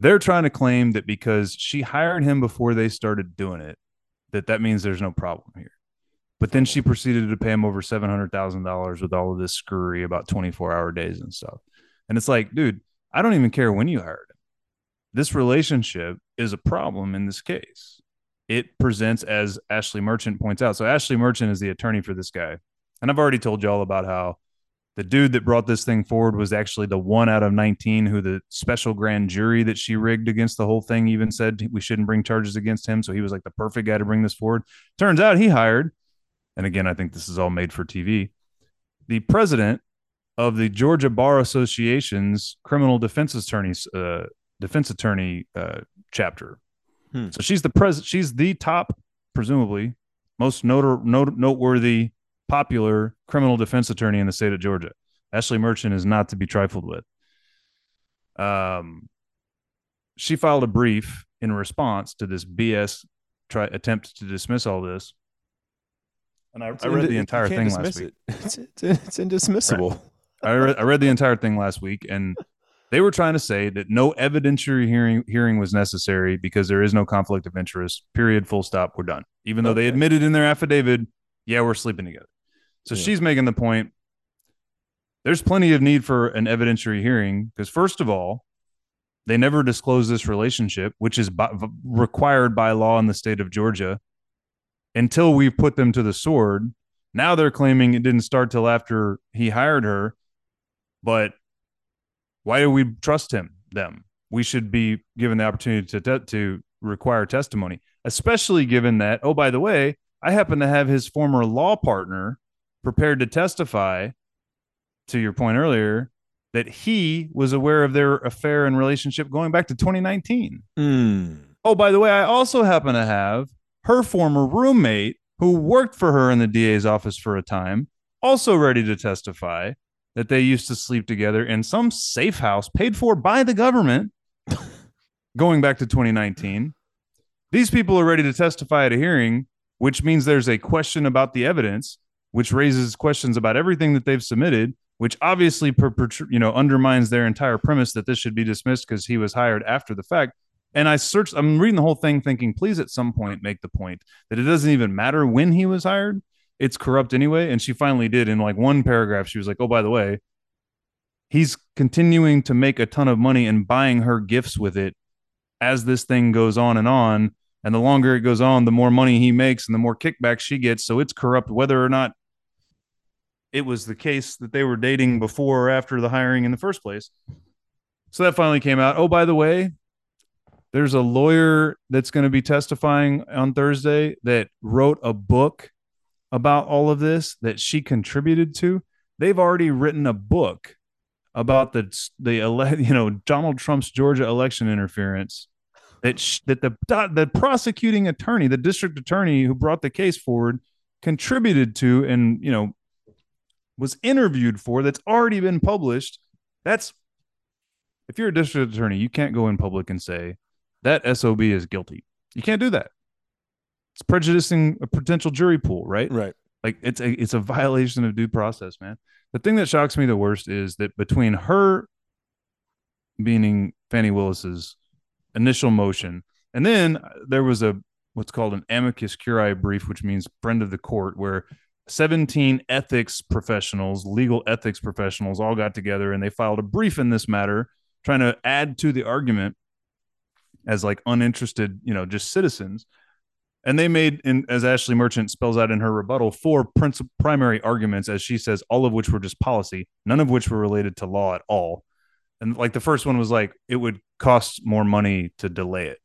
They're trying to claim that because she hired him before they started doing it, that that means there's no problem here. But then she proceeded to pay him over $700,000 with all of this screwy about 24 hour days and stuff. And it's like, dude, I don't even care when you hired him. This relationship is a problem in this case. It presents as Ashley Merchant points out. So Ashley Merchant is the attorney for this guy. And I've already told y'all about how the dude that brought this thing forward was actually the one out of 19 who the special grand jury that she rigged against the whole thing even said we shouldn't bring charges against him. So he was like the perfect guy to bring this forward. Turns out he hired, and again, I think this is all made for TV, the president of the Georgia Bar Association's criminal defense attorneys, uh, defense attorney uh, chapter. Hmm. So she's the pres. She's the top, presumably, most notor- note- noteworthy, popular criminal defense attorney in the state of Georgia. Ashley Merchant is not to be trifled with. Um, she filed a brief in response to this BS try attempt to dismiss all this. And I, I read Indi- the entire thing last week. it. It's, it's, it's indismissible. I read, I read the entire thing last week, and they were trying to say that no evidentiary hearing hearing was necessary because there is no conflict of interest. Period. Full stop. We're done. Even though they admitted in their affidavit, yeah, we're sleeping together. So Yeah. she's making the point. There's plenty of need for an evidentiary hearing because, first of all, they never disclosed this relationship, which is by, v- required by law in the state of Georgia, until we put them to the sword. Now they're claiming it didn't start till after he hired her, but why do we trust him? Them. We should be given the opportunity to te- to require testimony, especially given that. Oh, by the way, I happen to have his former law partner prepared to testify. To your point earlier, that he was aware of their affair and relationship going back to 2019. Mm. Oh, by the way, I also happen to have her former roommate who worked for her in the DA's office for a time, also ready to testify that they used to sleep together in some safe house paid for by the government [LAUGHS] going back to 2019. These people are ready to testify at a hearing, which means there's a question about the evidence, which raises questions about everything that they've submitted, which obviously per, per, you know undermines their entire premise that this should be dismissed because he was hired after the fact. And I searched, I'm reading the whole thing thinking, please at some point make the point that it doesn't even matter when he was hired. It's corrupt anyway. And she finally did in like one paragraph. She was like, oh, by the way, he's continuing to make a ton of money and buying her gifts with it as this thing goes on and on. And the longer it goes on, the more money he makes and the more kickback she gets. So it's corrupt, whether or not it was the case that they were dating before or after the hiring in the first place. So that finally came out. Oh, by the way, there's a lawyer that's going to be testifying on Thursday that wrote a book about all of this that she contributed to. They've already written a book about the the ele- [LAUGHS] you know Donald Trump's Georgia election interference that sh- that the the prosecuting attorney, the district attorney who brought the case forward, contributed to and you know was interviewed for. That's already been published. That's if you're a district attorney, you can't go in public and say that SOB is guilty. You can't do that. It's prejudicing a potential jury pool, right? Right. Like it's a it's a violation of due process, man. The thing that shocks me the worst is that between her meaning Fani Willis's initial motion, and then there was a what's called an amicus curiae brief, which means friend of the court, where 17 ethics professionals, legal ethics professionals, all got together and they filed a brief in this matter, trying to add to the argument as like uninterested, you know, just citizens. And they made, in, as Ashley Merchant spells out in her rebuttal, four princip- primary arguments, as she says, all of which were just policy, none of which were related to law at all. And like the first one was like, it would cost more money to delay it.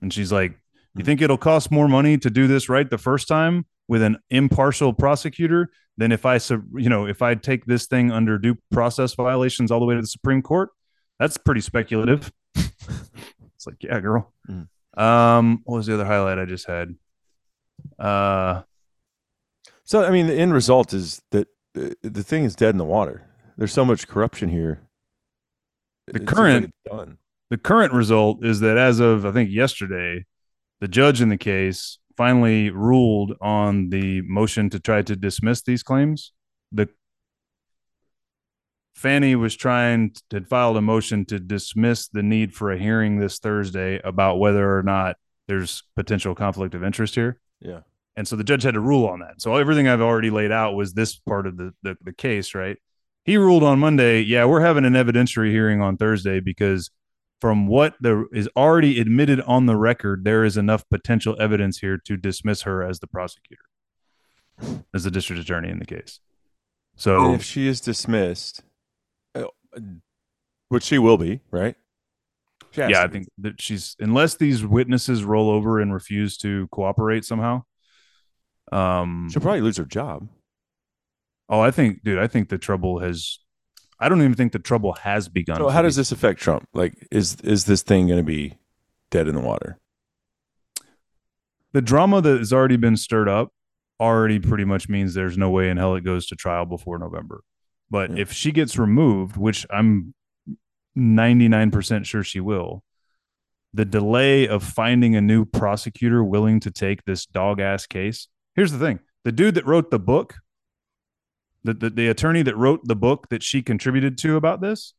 And she's like, you think it'll cost more money to do this right the first time with an impartial prosecutor than if I, you know, if I take this thing under due process violations all the way to the Supreme Court? That's pretty speculative. [LAUGHS] it's like, yeah, girl. Mm. Um, what was the other highlight I just had? Uh, So I mean, the end result is that uh, the thing is dead in the water. There's so much corruption here. The It like current- done. the current result is that as of I think yesterday, the judge in the case finally ruled on the motion to try to dismiss these claims. The Fani was trying to had filed a motion to dismiss the need for a hearing this Thursday about whether or not there's potential conflict of interest here. Yeah. And so the judge had to rule on that. So everything I've already laid out was this part of the, the, the case, right? He ruled on Monday, yeah, we're having an evidentiary hearing on Thursday because from what there is already admitted on the record, there is enough potential evidence here to dismiss her as the prosecutor, as the district attorney in the case. So And if she is dismissed, uh, which she will be, right? Yeah, I think that she's unless these witnesses roll over and refuse to cooperate somehow. Um, she'll probably lose her job. oh, I think, dude, I think the trouble has. I don't even think the trouble has begun. So how does this affect Trump? Like, is is this thing going to be dead in the water? the drama that has already been stirred up already pretty much means there's no way in hell it goes to trial before November. But Yeah. if she gets removed, which I'm 99% sure she will, the delay of finding a new prosecutor willing to take this dog ass case. Here's the thing the dude that wrote the book, the, the, the attorney that wrote the book that she contributed to about this,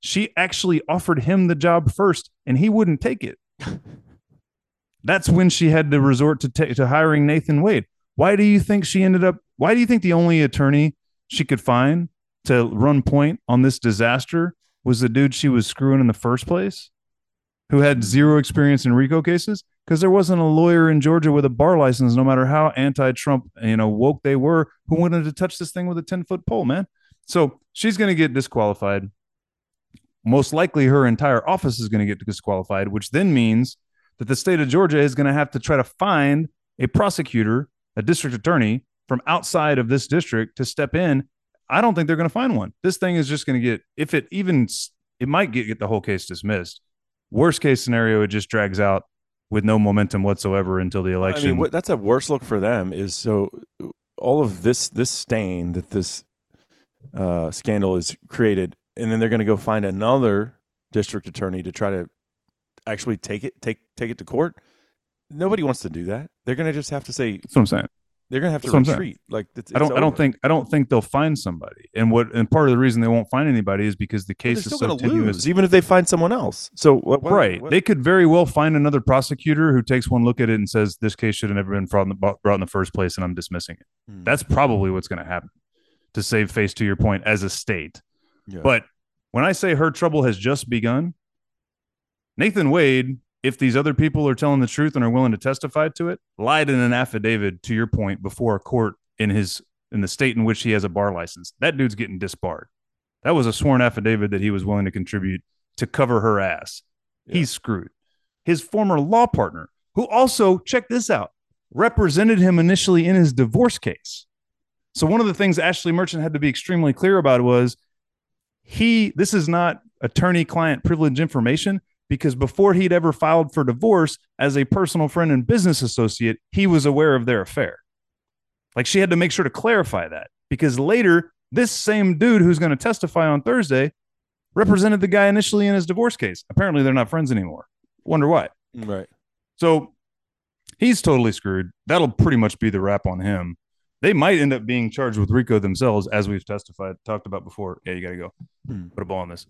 she actually offered him the job first and he wouldn't take it. [LAUGHS] That's when she had to resort to, ta- to hiring Nathan Wade. Why do you think she ended up? Why do you think the only attorney she could find to run point on this disaster was the dude she was screwing in the first place, who had zero experience in RICO cases? Because there wasn't a lawyer in Georgia with a bar license, no matter how anti-Trump, you know, woke they were, who wanted to touch this thing with a ten-foot pole, man. So she's going to get disqualified. Most likely, her entire office is going to get disqualified, which then means that the state of Georgia is going to have to try to find a prosecutor, a district attorney from outside of this district to step in. I don't think they're going to find one. This thing is just going to get, if it even, it might get, get the whole case dismissed. Worst case scenario, it just drags out with no momentum whatsoever until the election. I mean, that's a worse look for them. Is so all of this this stain that this uh, scandal is created, and then they're going to go find another district attorney to try to actually take it take take it to court. Nobody wants to do that. They're going to just have to say That's what I'm saying. They're going to have to That's what saying. retreat. Like it's, I don't. I don't think. I don't think they'll find somebody. And what? And part of the reason they won't find anybody is because the case is so tenuous. lose, even if they find someone else. So what, what- right. what- They could very well find another prosecutor who takes one look at it and says this case should have never been brought in the, brought in the first place, and I'm dismissing it. Hmm. That's probably what's going to happen to save face. To your point, as a state, Yeah. but when I say her trouble has just begun, Nathan Wade, if these other people are telling the truth and are willing to testify to it, lied in an affidavit. To your point, before a court in his in the state in which he has a bar license, that dude's getting disbarred. That was a sworn affidavit that he was willing to contribute to cover her ass. He's screwed. His former law partner, who also, check this out, represented him initially in his divorce case. So one of the things Ashley Merchant had to be extremely clear about was he this is not attorney client privilege information because before he'd ever filed for divorce as a personal friend and business associate, he was aware of their affair. Like she had to make sure to clarify that because later this same dude who's going to testify on Thursday represented the guy initially in his divorce case. Apparently they're not friends anymore. Wonder why. right. So he's totally screwed. That'll pretty much be the wrap on him. They might end up being charged with RICO themselves, as we've testified, talked about before. Yeah, you got to go. Hmm. Put a ball on this.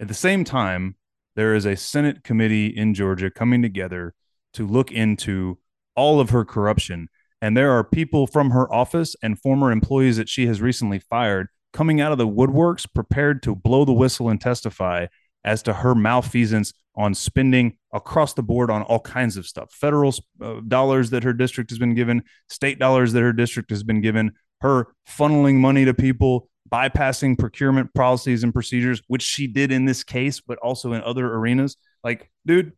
At the same time, there is a Senate committee in Georgia coming together to look into all of her corruption. And there are people from her office and former employees that she has recently fired coming out of the woodworks prepared to blow the whistle and testify as to her malfeasance on spending across the board on all kinds of stuff federal uh, dollars that her district has been given, state dollars that her district has been given, her funneling money to people, bypassing procurement policies and procedures, which she did in this case, but also in other arenas. Like, dude,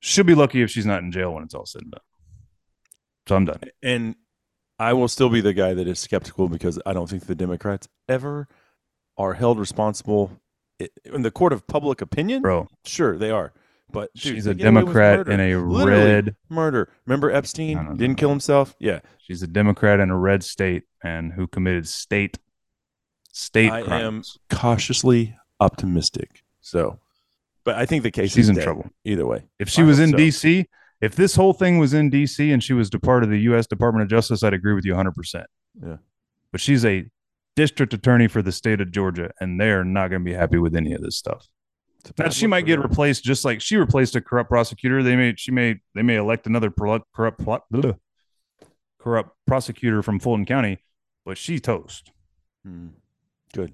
she'll be lucky if she's not in jail when it's all said and done. So I'm done. And I will still be the guy that is skeptical because I don't think the Democrats ever are held responsible in the court of public opinion. Bro, Sure, they are. But dude, she's a get away with Democrat in a Literally, red murder. Remember Epstein No, no, no, didn't kill himself? Yeah. She's a Democrat in a red state and who committed state state I am crimes. cautiously optimistic. So, but I think the case She's is in dead trouble. either way. If she I was in so. DC, if this whole thing was in DC and she was a part of the U.S. Department of Justice, I'd agree with you 100%. Yeah. But she's a district attorney for the state of Georgia, and they're not going to be happy with any of this stuff. It's a Now she might get them. replaced just like she replaced a corrupt prosecutor. They may she may they may elect another pro- corrupt corrupt prosecutor from Fulton County, but she toast. Hmm. Good.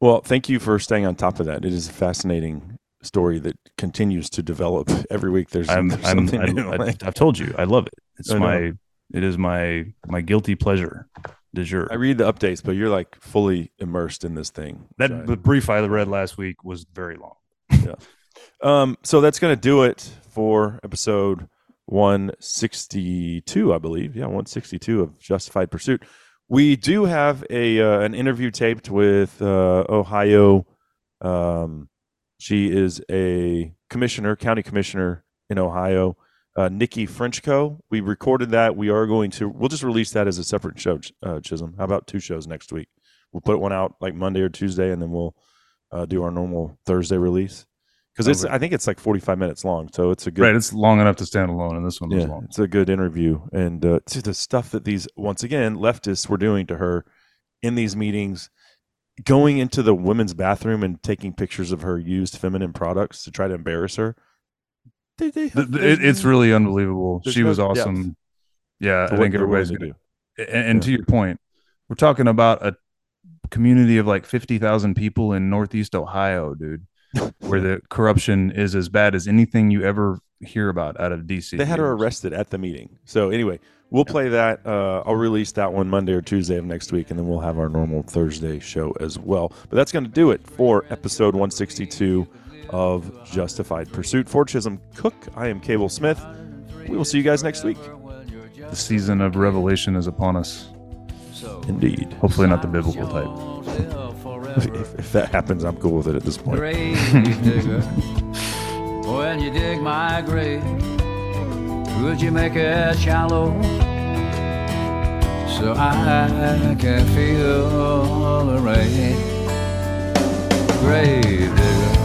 Well, thank you for staying on top of that. It is a fascinating story that continues to develop every week. There's, I'm, there's I'm something I, new. I, Like, have told you I love it. It's I know. my it is my my guilty pleasure de jour. I read the updates, but you're like fully immersed in this thing. that So- the brief I read last week was very long. Um, so that's going to do it for episode 162, I believe. Yeah, 162 of Justified Pursuit. We do have a uh, an interview taped with uh, Ohio. Um, she is a commissioner, county commissioner in Ohio. uh, Niki Frenchko. We recorded that. We are going to. We'll just release that as a separate show. Uh, Chisholm. How about two shows next week? We'll put one out like Monday or Tuesday, and then we'll uh, do our normal Thursday release. Because it's, I think it's like forty-five minutes long, so it's a good. Right, it's long enough to stand alone, and this one was yeah, long. it's a good interview, and uh, to the stuff that these once again leftists were doing to her in these meetings, going into the women's bathroom and taking pictures of her used feminine products to try to embarrass her. They, they have- it, it's really unbelievable. She no was depth awesome. Yeah, I think everybody's gonna. do. And, and to your point, we're talking about a community of like fifty thousand people in Northeast Ohio, dude, where the corruption is as bad as anything you ever hear about out of DC. They had her arrested at the meeting. So anyway, we'll play that. Uh, I'll release that one Monday or Tuesday of next week, and then we'll have our normal Thursday show as well. But that's going to do it for episode 162 of Justified Pursuit. For Chisholm Cook, I am Cable Smith. We will see you guys next week. The season of revelation is upon us. Indeed. Hopefully, not the biblical type. If, if that happens, I'm cool with it at this point. grave [LAUGHS] digger. When you dig my grave, would you make it shallow so I can feel the rain? Grave digger.